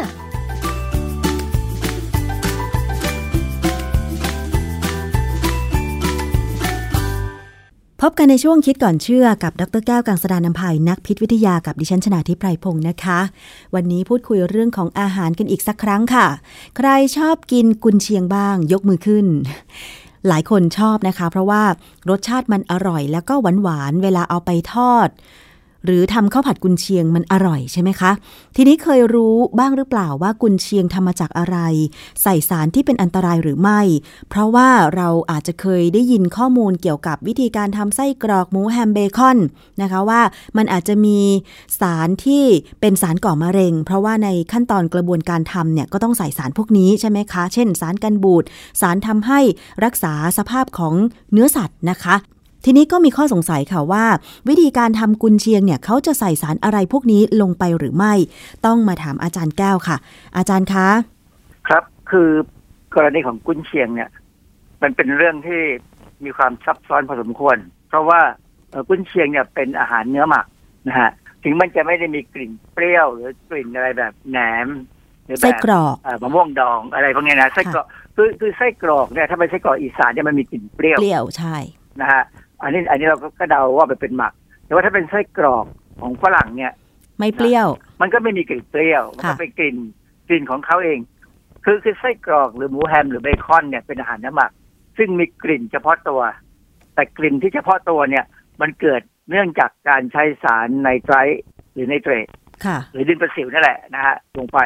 พบกันในช่วงคิดก่อนเชื่อกับดรแก้วกังสดานนภัยนักพิษวิทยากับดิฉันชนาทิพไพรพงศ์นะคะ วันนี้พูดคุยเรื่องของอาหารกันอีกสักครั้งค่ะ ใครชอบกินกุนเชียงบ้าง ยกมือขึ้น หลายคนชอบนะคะ เพราะว่ารสชาติมันอร่อยแล้วก็หวานหวานเวลาเอาไปทอด หรือทำข้าวผัดกุนเชียงมันอร่อยใช่ไหมคะ ทีนี้เคยรู้บ้างหรือเปล่าว่ากุนเชียงทำมาจากอะไร ใส่สารที่เป็นอันตรายหรือไม่ เพราะว่าเราอาจจะเคยได้ยินข้อมูลเกี่ยวกับวิธีการทำไส้กรอกหมูแฮมเบคอนนะคะว่ามันอาจจะมีสารที่เป็นสารก่อมะเร็ง เพราะว่าในขั้นตอนกระบวนการทำเนี่ยก็ต้องใส่สารพวกนี้ใช่ไหมคะ เช่น สารกันบูดสารทำให้รักษาสภาพของเนื้อสัตว์นะคะ ทีนี้ก็มีข้อสงสัยค่ะว่า วิธีการทำกุนเชียงเนี่ยเขาจะใส่สารอะไรพวกนี้ลงไปหรือไม่ ต้องมาถามอาจารย์แก้วค่ะ อาจารย์คะครับคือกรณีของกุนเชียงเนี่ย มันเป็นเรื่องที่มีความซับซ้อนพอสมควร เพราะว่ากุนเชียงเนี่ยเป็นอาหารเนื้อหมักนะฮะถึงมันจะไม่ได้มีกลิ่นเปรี้ยวหรือกลิ่นอะไรแบบแหนมหรือแบบไส้กรอกมะม่วงดองอะไรพวกนี้นะไส้กรอกคือคือไส้กรอกเนี่ยถ้าเป็นไส้กรอกอีสานเนี่ยมันมีกลิ่นเปรี้ยวเปรี้ยวใช่นะฮะ อันนี้อันนี้เราก็เดาว่ามันเป็นหมัก แต่ว่าถ้าเป็นไส้กรอกของฝรั่งเนี่ย ไม่เปรี้ยว มันก็ไม่มีกลิ่นเปรี้ยว มันก็เป็นกลิ่นกลิ่นของเขาเอง คือคือไส้กรอกหรือหมูแฮมหรือเบคอนเนี่ยเป็นอาหารน้ำหมัก ซึ่งมีกลิ่นเฉพาะตัว แต่กลิ่นที่เฉพาะตัวเนี่ย มันเกิดเนื่องจากการใช้สารไนไตรท์หรือไนเตรตค่ะหรือดินประสิวนั่นแหละนะฮะลงไป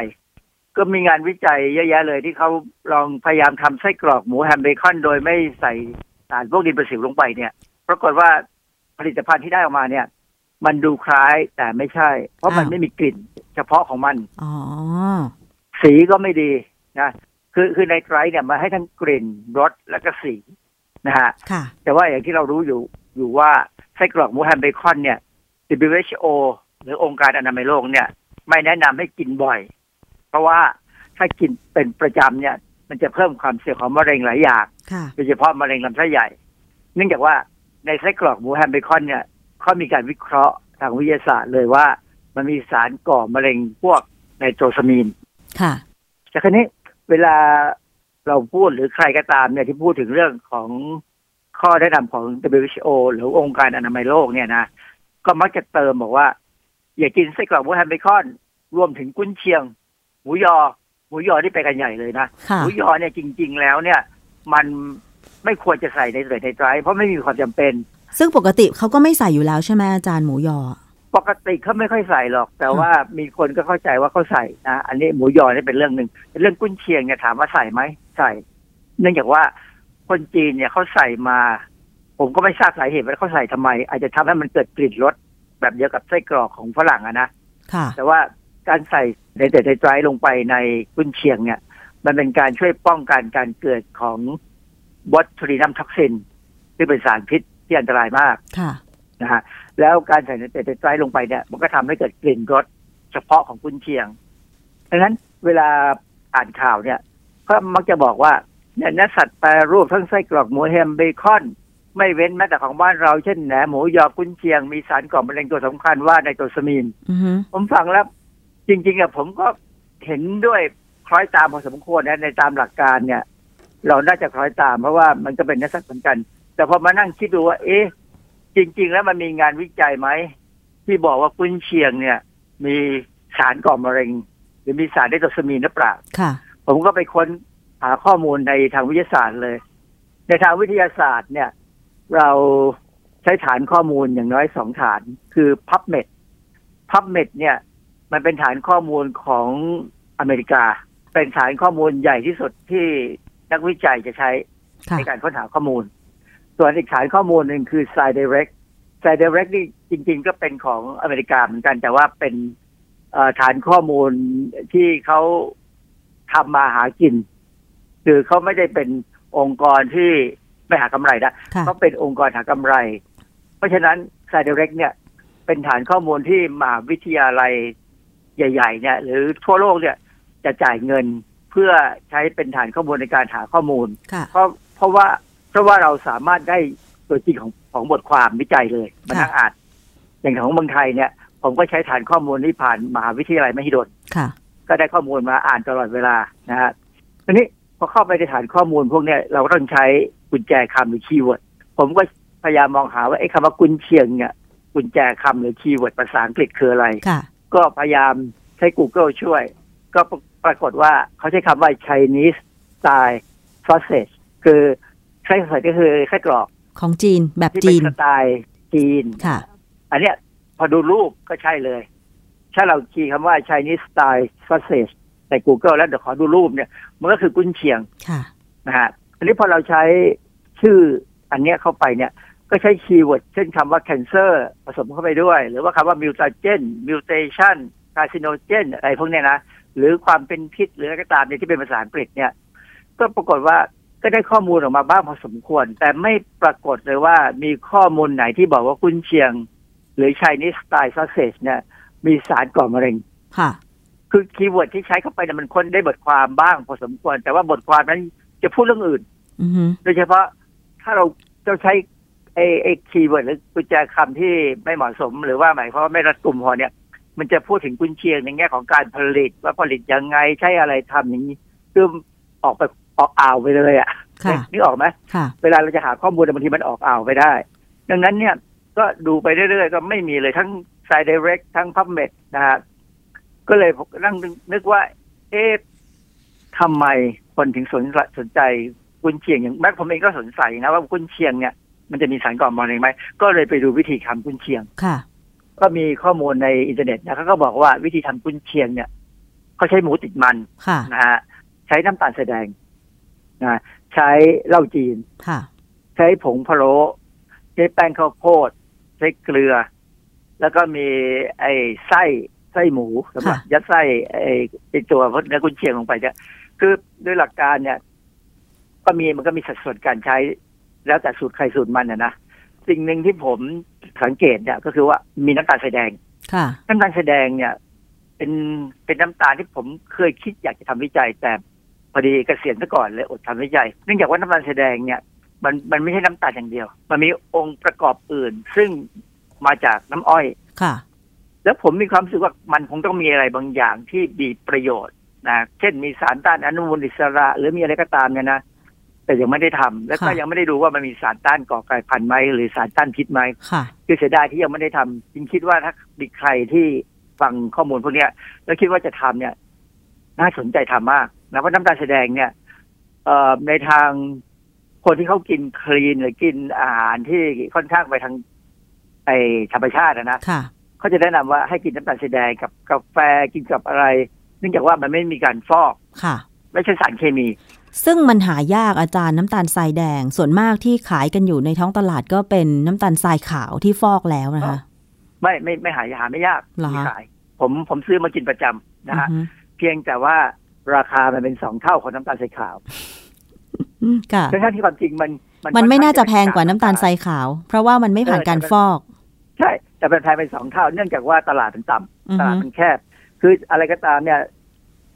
ก็มีงานวิจัยเยอะแยะเลยที่เขาลองพยายามทำไส้กรอกหมูแฮมเบคอน โดยไม่ใส่สารพวกดินประสิวลงไปเนี่ย ปรากฏว่าผลิตภัณฑ์ที่ได้ออกมาเนี่ย มันดูคล้ายแต่ไม่ใช่ เพราะมันอ้าวไม่มีกลิ่น เฉพาะของมันอ๋อสีก็ไม่ดีนะคือคือในไตรท์เนี่ยมาให้ทั้งกลิ่นรสและก็สีนะฮะค่ะแต่ว่าอย่างที่เรารู้อยู่อยู่ว่าไส้กรอกหมูแฮมเบคอนเนี่ย WHO หรือองค์การอนามัยโลกเนี่ย ไม่แนะนำให้กินบ่อย เพราะว่าถ้ากินเป็นประจำเนี่ย มันจะเพิ่มความเสี่ยงของมะเร็งหลายอย่างค่ะโดยเฉพาะมะเร็งลำไส้ใหญ่ เนื่องจากว่า ในไส้กรอกหมูแฮมเบคอนเนี่ยเขามีการวิเคราะห์ทางวิทยาศาสตร์เลยว่า มันมีสารก่อมะเร็งพวกไนโตรซามีน ค่ะแต่คราวนี้เวลาเราพูดหรือใครก็ตามเนี่ยที่พูดถึงเรื่องของข้อแนะนำของ WHO หรือองค์การอนามัยโลกเนี่ยนะก็มักจะเติมบอกว่า อย่ากินไส้กรอกหมูแฮมเบคอน รวมถึงกุ้นเชียง หมูยอ หมูยอที่ไปกันใหญ่เลยนะค่ะหมูยอเนี่ยจริง ๆ แล้วเนี่ย มัน ไม่ควรจะใส่ในเตยในไตรท์เพราะไม่มีความจำเป็น ซึ่งปกติเขาก็ไม่ใส่อยู่แล้วใช่ไหมอาจารย์หมูยอ ปกติเขาไม่ค่อยใส่หรอก แต่ว่ามีคนก็เข้าใจว่าเขาใส่นะอันนี้หมูยอนี่เป็นเรื่องหนึ่งแต่เรื่องกุ้นเชียงเนี่ยถามว่าใส่ไหมใส่ เนื่องจากว่าคนจีนเนี่ยเขาใส่มา ผมก็ไม่ทราบสาเหตุว่าเขาใส่ทำไม อาจจะทำให้มันเกิดกลิ่นรสแบบเดียวกับไส้กรอกของฝรั่งอะนะค่ะแต่ว่าการใส่ในเตยไตรท์ลงไปในกุ้นเชียงเนี่ย มันเป็นการช่วยป้องกันการเกิดของ botulinum toxin ที่เป็นสารพิษที่อันตรายมากค่ะนะฮะแล้วการใส่ในเตยไตรท์ลงไปเนี่ย มันก็ทำให้เกิดกลิ่นรสเฉพาะของกุนเชียงดังนั้นเวลาอ่านข่าวเนี่ยก็มักจะบอกว่าเนี่ยเนื้อสัตว์แปรรูปทั้งไส้กรอกหมูแฮมเบคอน ไม่เว้นแม้แต่ของบ้านเราเช่นแหนหมูยอกุนเชียง มีสารก่อมะเร็งตัวสำคัญว่าในตัวสมีนอือฮึผมฟังแล้ว จริงๆอะผมก็เห็นด้วยคล้อยตามพอสมควรนะในตามหลักการเนี่ย เราน่าจะคล้อยตาม เพราะว่ามันก็เป็นเนื้อสัตว์เหมือนกัน แต่พอมานั่งคิดดูว่า เอ๊ะ จริง ๆ แล้วมันมีงานวิจัยไหม ที่บอกว่ากุนเชียงเนี่ย มีสารก่อมะเร็ง หรือมีสารไดโตซามีนหรือเปล่าค่ะผมก็ไปค้นหาข้อมูลในทางวิทยาศาสตร์เลย ในทางวิทยาศาสตร์เนี่ย เราใช้ฐานข้อมูลอย่างน้อยสองฐาน คือ PubMed PubMed เนี่ย มันเป็นฐานข้อมูลของอเมริกา เป็นฐานข้อมูลใหญ่ที่สุดที่ นักวิจัยจะใช้ค่ะในการค้นหาข้อมูล ส่วนอีกฐานข้อมูลหนึ่งคือ SciDirect SciDirect นี่จริง ๆ ก็เป็นของอเมริกาเหมือนกัน แต่ว่าเป็นเอ่อฐานข้อมูลที่เขาทำมาหากิน คือเขาไม่ได้เป็นองค์กรที่ไม่หากำไรนะค่ะเขาเป็นองค์กรหากำไร เพราะฉะนั้น SciDirect เนี่ย เป็นฐานข้อมูลที่มหาวิทยาลัยใหญ่ ๆ เนี่ย หรือทั่วโลกเนี่ยจะจ่ายเงิน เพื่อใช้เป็นฐานข้อมูลในการหาข้อมูล ค่ะ เพราะเพราะว่าเพราะว่าเราสามารถได้ตัวจริงของของบทความวิจัยเลยมานั่งอ่านอย่างของเมืองไทยเนี่ย ผมก็ใช้ฐานข้อมูลที่ผ่านมหาวิทยาลัยมหิดลค่ะ ก็ได้ข้อมูลมาอ่านตลอดเวลานะฮะทีนี้พอเข้าไปในฐานข้อมูลพวกเนี้ยเราก็ต้องใช้กุญแจคำหรือ keyword ผมก็พยายามมองหาว่าไอ้คำว่ากุนเชียงเนี่ยกุญแจคำหรือ keyword ภาษาอังกฤษคืออะไร ค่ะ ก็พยายามใช้ Google ช่วย ก็ ปรากฏว่าเขาใช้คำว่า Chinese style sausage คือไส้สัตว์ก็คือไส้กรอกของจีนแบบที่เป็จีนนสไตล์จีนค่ะ อันเนี้ยพอดูรูปก็ใช่เลย ถ้าเรา key คำว่า Chinese style sausage ใน Google แล้วเดี๋ยวขอดูรูปเนี่ย มันก็คือกุนเชียงค่ะนะฮะอันนี้พอเราใช้ชื่ออันเนี้ยเข้าไปเนี่ย ก็ใช้ keyword เช่นคำว่า cancer ผสมเข้าไปด้วย หรือว่าคำว่า mutagen mutation carcinogen อะไรพวกเนี้ยนะ หรือความเป็นพิษหรืออะไรก็ตามเนี่ยที่เป็นภาษาอังกฤษเนี่ย ก็ปรากฏว่าก็ได้ข้อมูลออกมาบ้างพอสมควร แต่ไม่ปรากฏเลยว่ามีข้อมูลไหนที่บอกว่ากุนเชียง หรือ Chinese style sausage เนี่ย มีสารก่อมะเร็งค่ะ คือ keyword ที่ใช้เข้าไปเนี่ยมันค้นได้บทความบ้างพอสมควร แต่ว่าบทความนั้นจะพูดเรื่องอื่นอือฮึโดยเฉพาะถ้าเราเราใช้ไอ้ไอ้ keyword หรือกุญแจคำที่ไม่เหมาะสม หรือว่าหมายความว่าไม่รัดกลุ่มพอเนี่ย มันจะพูดถึงกุนเชียงในแง่ของการผลิตว่าผลิตยังไงใช้อะไรทำอย่างนี้คือออกไปออกอ่าวไปเลยอะ่ะนึกออกไหมเวลาเราจะหาข้อมูลบางทีมันออกอ่าวไปได้ ดังนั้นเนี่ยก็ดูไปเรื่อยๆก็ไม่มีเลยทั้ง ScienceDirect ทั้ง PubMed นะฮะก็เลยนั่งนึกว่า เอ๊ะทำไมคนถึงสนสนใจกุนเชียงอย่างแม้ผมเองก็สนใจนะว่ากุนเชียงเนี่ยมันจะมีสารก่อมะเร็งไหมก็เลยไปดูวิธีทำกุนเชียงค่ะ ก็มีข้อมูลในอินเทอร์เน็ตนะเขาก็บอกว่าวิธีทำกุนเชียงเนี่ยเขาใช้หมูติดมันนะฮะใช้น้ำตาลแสดงนะใช้เหล้าจีนค่ะใช้ผงพะโล้ใช้แป้งข้าวโพด ใช้เกลือ แล้วก็มีไอ้ไส้ไส้หมูสำหรับยัดไส้ไอ้ไอ้ตัวเนื้อกุนเชียงลงไปเนี่ยคือด้วยหลักการเนี่ย ก็มีมันก็มีสัดส่วนการใช้ แล้วแต่สูตรใครสูตรมันนะนะ สิ่งหนึ่งที่ผมสังเกตเนี่ยก็คือว่ามีน้ำตาลแสดงค่ะน้ำตาลแสดงเนี่ย เป็นเป็นน้ำตาลที่ผมเคยคิดอยากจะทำวิจัย แต่พอดีเกษียณซะก่อนเลยอดทำวิจัย เนื่องจากว่าน้ำตาลแสดงเนี่ย มันมันไม่ใช่น้ำตาลอย่างเดียว มันมีองค์ประกอบอื่น ซึ่งมาจากน้ำอ้อยค่ะ แล้วผมมีความรู้สึกว่ามันคงต้องมีอะไรบางอย่างที่มีประโยชน์นะเช่นมีสารต้านอนุมูลอิสระ หรือมีอะไรก็ตามเนี่ยนะ แต่ยังไม่ได้ทำแล้วก็ยังไม่ได้ดูว่ามันมีสารต้านก่อกลายพันธุ์ไหมหรือสารต้านพิษไหมคือเสียดายที่ยังไม่ได้ทำจริงคิดว่าถ้ามีใครที่ฟังข้อมูลพวกนี้แล้วคิดว่าจะทำเนี่ย น่าสนใจทำมากนะเพราะน้ำตาลแสดงเนี่ยเอ่อในทางคนที่เขากินคลีนหรือกินอาหารที่ค่อนข้างไปทาง ไอธรรมชาตินะเขาจะแนะนำว่าให้กินน้ำตาลแสดงกับกาแฟกินกับอะไร เนื่องจากว่ามันไม่มีการฟอกค่ะ ไม่ใช่สารเคมี ซึ่งมันหายากอาจารย์น้ำตาลทรายแดง ส่วนมากที่ขายกันอยู่ในท้องตลาดก็เป็นน้ำตาลทรายขาวที่ฟอกแล้วนะคะ ไม่ไม่ไม่หายหาไม่ยากมีขาย ผมผมซื้อมากินประจำนะฮะเพียงแต่ว่าราคามันเป็นสองเท่าของน้ำตาลทรายขาวค่ะทั้งที่ความจริงมัน มันไม่น่าจะแพงกว่าน้ำตาลทรายขาว เพราะว่ามันไม่ผ่านการฟอก ใช่ แต่เป็นแพงเป็นสองเท่า เนื่องจากว่าตลาดมันต่ำตลาดมันแคบ คืออะไรก็ตามเนี่ย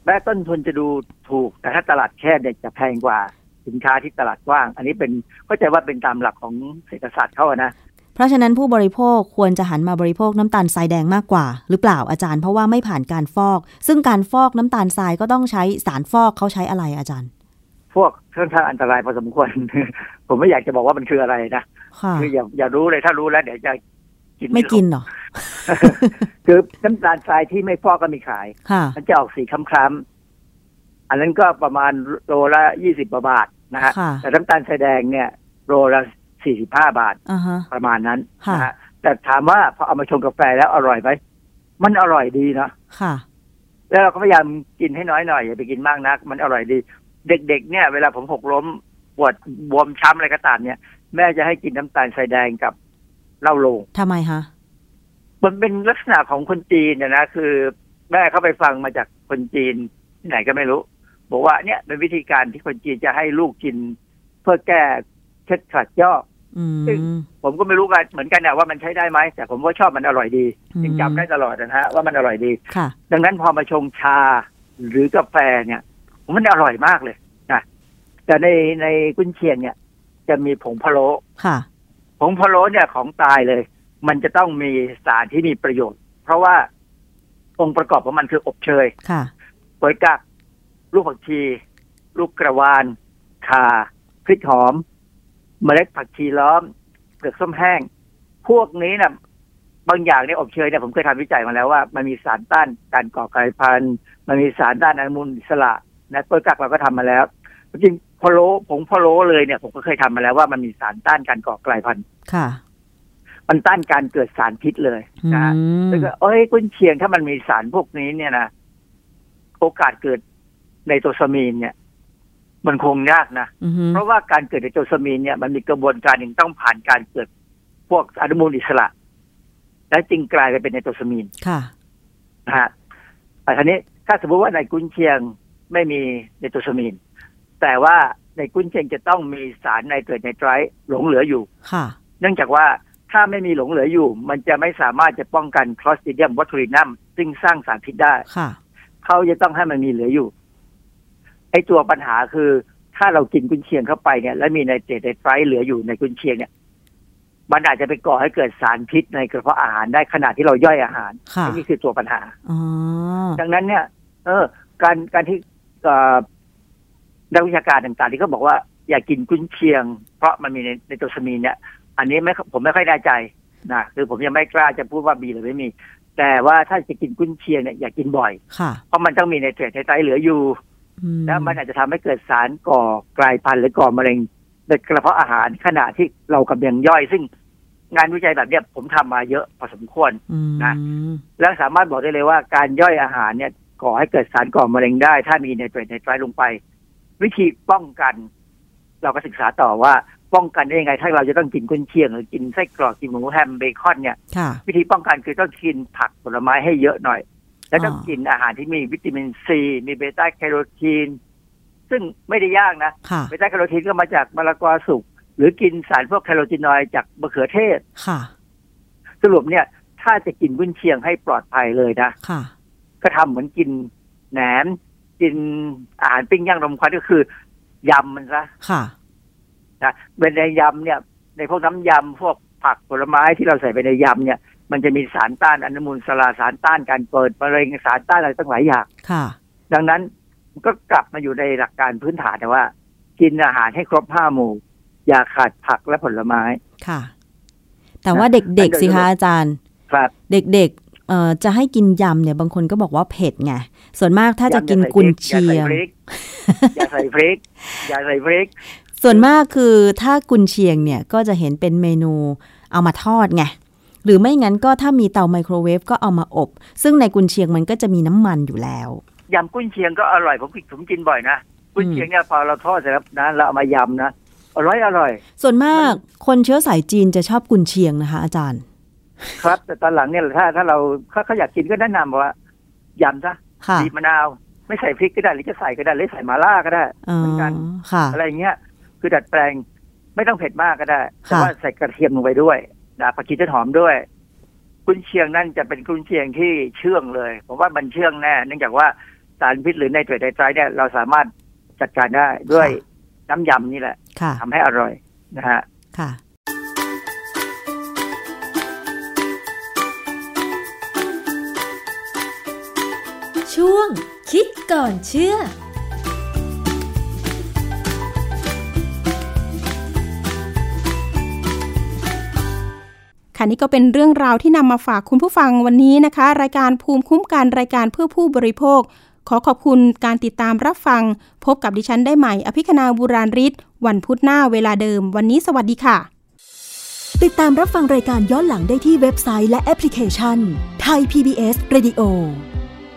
แม้ต้นทุนจะดูถูก แต่ถ้าตลาดแคบเนี่ยจะแพงกว่าสินค้าที่ตลาดกว้าง อันนี้เป็นก็จะว่าเป็นตามหลักของเศรษฐศาสตร์เขานะเพราะฉะนั้นผู้บริโภคควรจะหันมาบริโภคน้ำตาลทรายแดงมากกว่า หรือเปล่าอาจารย์เพราะว่าไม่ผ่านการฟอก ซึ่งการฟอกน้ำตาลทรายก็ต้องใช้สารฟอกเขาใช้อะไรอาจารย์ พวกเครื่องทางอันตรายพอสมควร ผมไม่อยากจะบอกว่ามันคืออะไรนะคืออย่าอย่ารู้เลยถ้ารู้แล้วเดี๋ยวจะ กินไม่กินหรอคือน้ำตาลทรายที่ไม่ฟอกก็มีขาย มันจะออกสีคล้ำอันนั้นก็ประมาณโลละยี่สิบบาทนะฮะแต่น้ำตาลทรายแดงเนี่ย โลละสี่สิบห้าบาทประมาณนั้นนะฮะแต่ถามว่าพอเอามาชงกาแฟแล้วอร่อยไหมมันอร่อยดีนะค่ะ แล้วเราก็พยายามกินให้น้อยหน่อยอย่าไปกินมากนัก มันอร่อยดี เด็กๆ เนี่ย เวลาผมหกล้มปวดบวมช้ำอะไรก็ตามเนี่ย แม่จะให้กินน้ำตาลทรายแดงกับ เหล้าโลงทำไมคะมันเป็นลักษณะของคนจีนเนี่ยนะคือ แม่เขาไปฟังมาจากคนจีนที่ไหนก็ไม่รู้ บอกว่าเนี่ยเป็นวิธีการที่คนจีนจะให้ลูกกิน เพื่อแก้เช็ดขัดย่อซึ่งผมก็ไม่รู้กันเหมือนกันนะว่ามันใช้ได้ไหมแต่ผมว่าชอบมันอร่อยดียังจำได้ตลอดนะฮะว่ามันอร่อยดีดังนั้นพอมาชงชาหรือกาแฟเนี่ยมันอร่อยมากเลยนะแต่ในในกุนเชียงเนี่ย จะมีผงพะโล้ ผงพะโล้เนี่ยของตายเลย มันจะต้องมีสารที่มีประโยชน์ เพราะว่าองค์ประกอบของมันคืออบเชยค่ะโวยกักลูกผักชี ลูกกระวานข่าพริกหอม เมล็ดผักชีล้อมเปลือกส้มแห้ง พวกนี้นะ่ะบางอย่างในอบเชยเนี่ยผมเคยทำวิจัยมาแล้วว่ามันมีสารต้านการก่อกลายพันธุ์มันมีสารต้านอนุมูลอิสระนะตัวกักเราก็ทำมาแล้ว จริงพอโลผงพอโลเลยเนี่ยผมก็เคยทำมาแล้วว่ามันมีสารต้านการก่อกลายพันธุ์ค่ะ มันต้านการเกิดสารพิษเลยนะแล้วก็เอ้ยกุนเชียงถ้ามันมีสารพวกนี้เนี่ยนะโอกาสเกิดในโตซามีนเนี่ย มันคงยากนะเพราะว่าการเกิดในโตซามีนเนี่ยมันมีกระบวนการหนึ่งต้องผ่านการเกิดพวกอนุมูลอิสระ และจึงกลายไปเป็นในโตซามีนค่ะนะฮะแต่ทีนี้ถ้าสมมติว่าในกุนเชียงไม่มีในโตซามีน แต่ว่าในกุนเชียงจะต้องมีสารในเกิดในไตรหลงเหลืออยู่ ค่ะ เนื่องจากว่าถ้าไม่มีหลงเหลืออยู่ มันจะไม่สามารถจะป้องกันคลอสติเดียมวัตถุรินัมซึ่งสร้างสารพิษได้ค่ะเขาจะต้องให้มันมีเหลืออยู่ไอ้ตัวปัญหาคือ ถ้าเรากินกุนเชียงเข้าไปเนี่ย แล้วมีไนเตรตไนไตรเหลืออยู่ในกุนเชียงเนี่ยมันอาจจะไปก่อให้เกิดสารพิษในกระเพาะอาหารได้ขณะที่เราย่อยอาหารนี่คือตัวปัญหาดังนั้นเนี่ย เออ การการที่ นักวิชาการต่างๆ ที่เขาบอกว่าอย่ากกินกุ้นเชียง เพราะมันมีในในตัวสมีนเนี่ย อันนี้ไม่ผมไม่ค่อยแน่ใจนะคือผมยังไม่กล้าจะพูดว่ามีหรือไม่มี แต่ว่าถ้าจะกินกุ้นเชียงเนี่ยอย่ากกินบ่อยเพราะมันต้องมีในเทรดในไตเหลืออยู่แล้วมันอาจจะทำให้เกิดสารก่อกลายพันธุ์หรือก่อมะเร็งในกระเพาะอาหารขณะที่เรากำลังย่อยซึ่งงานวิจัยแบบนี้ผมทำมาเยอะพอสมควรนะแล้วสามารถบอกได้เลยว่าการย่อยอาหารเนี่ยก่อให้เกิดสารก่อมะเร็งได้ ถ้ามีตัวไนไตรท์ลงไป วิธีป้องกัน เราก็ศึกษาต่อว่าป้องกันได้ยังไง ถ้าเราจะต้องกินกุนเชียง หรือกินไส้กรอกกินหมูแฮมเบคอนเนี่ย วิธีป้องกันคือต้องกินผักผลไม้ให้เยอะหน่อย แล้วต้องกินอาหารที่มีวิตามินซีมีเบต้าแคโรทีนซึ่งไม่ได้ยากนะเบต้าแคโรทีนก็มาจากมะละกอสุกหรือกินสารพวกแคโรทีนอยด์จากมะเขือเทศค่ะ สรุปเนี่ย ถ้าจะกินกุนเชียงให้ปลอดภัยเลยนะค่ะ ก็ทำเหมือนกินแหนม กินอาหารปิ้งย่างรมควันก็คือยำมันซะค่ะนะเป็นในยำเนี่ย ในพวกน้ำยำพวกผักผลไม้ที่เราใส่ไปในยำเนี่ย มันจะมีสารต้านอนุมูลสลาสารต้านการเปิดมะเร็งสารต้านอะไรตั้งหลายอย่างค่ะ ดังนั้นก็กลับมาอยู่ในหลักการพื้นฐานแต่ว่า กินอาหารให้ครบห้าหมู่ อย่าขาดผักและผลไม้ค่ะ แต่ว่าเด็กๆสิคะอาจารย์ครับเด็กๆเอ่อ จะให้กินยำเนี่ยบางคนก็บอกว่าเผ็ดไงส่วนมากถ้าจะกินกุนเชียงอย่าใส่พริกอย่าใส่พริก ส่วนมากคือถ้ากุนเชียงเนี่ยก็จะเห็นเป็นเมนูเอามาทอดไงหรือไม่งั้นก็ถ้ามีเตาไมโครเวฟก็เอามาอบ ซึ่งในกุนเชียงมันก็จะมีน้ำมันอยู่แล้วยำกุ้นเชียงก็อร่อยผมผมกินบ่อยนะกุ้นเชียงเนี่ยพอเราทอดเสร็จแล้วนะเราเอามายำนะอร่อยอร่อย ส่วนมากคนเชื้อสายจีนจะชอบกุนเชียงนะคะ อาจารย์ ครับ แต่ตอนหลังเนี่ยถ้าถ้าเราถ้าเขาอยากกินก็แนะนำว่ายำซะบีบมะนาว ไม่ใส่พริกก็ได้หรือจะใส่ก็ได้หรือใส่มาล่าก็ได้เหมือนกันอะไรเงี้ย คือดัดแปลงไม่ต้องเผ็ดมากก็ได้แต่ว่าใส่กระเทียมลงไปด้วยนะผักชีต้นหอมด้วยกุนเชียงนั่นจะเป็นกุนเชียงที่เชื่องเลยผมว่ามันเชื่องแน่ เนื่องจากว่าสารพิษหรือในตรวจในไตรเนี่ยเราสามารถจัดการได้ด้วยน้ำยำนี่แหละทำให้อร่อยนะฮะค่ะ ช่วง คิดก่อนเชื่อค่ะนี่ก็เป็นเรื่องราวที่นำมาฝากคุณผู้ฟังวันนี้นะคะ รายการภูมิคุ้มกันรายการเพื่อผู้บริโภค ขอขอบคุณการติดตามรับฟัง พบกับดิฉันได้ใหม่ อภิคณาบุราริศวันพุธหน้าเวลาเดิม วันนี้สวัสดีค่ะ ติดตามรับฟังรายการย้อนหลังได้ที่เว็บไซต์และแอปพลิเคชันไทย PBS Radio ไ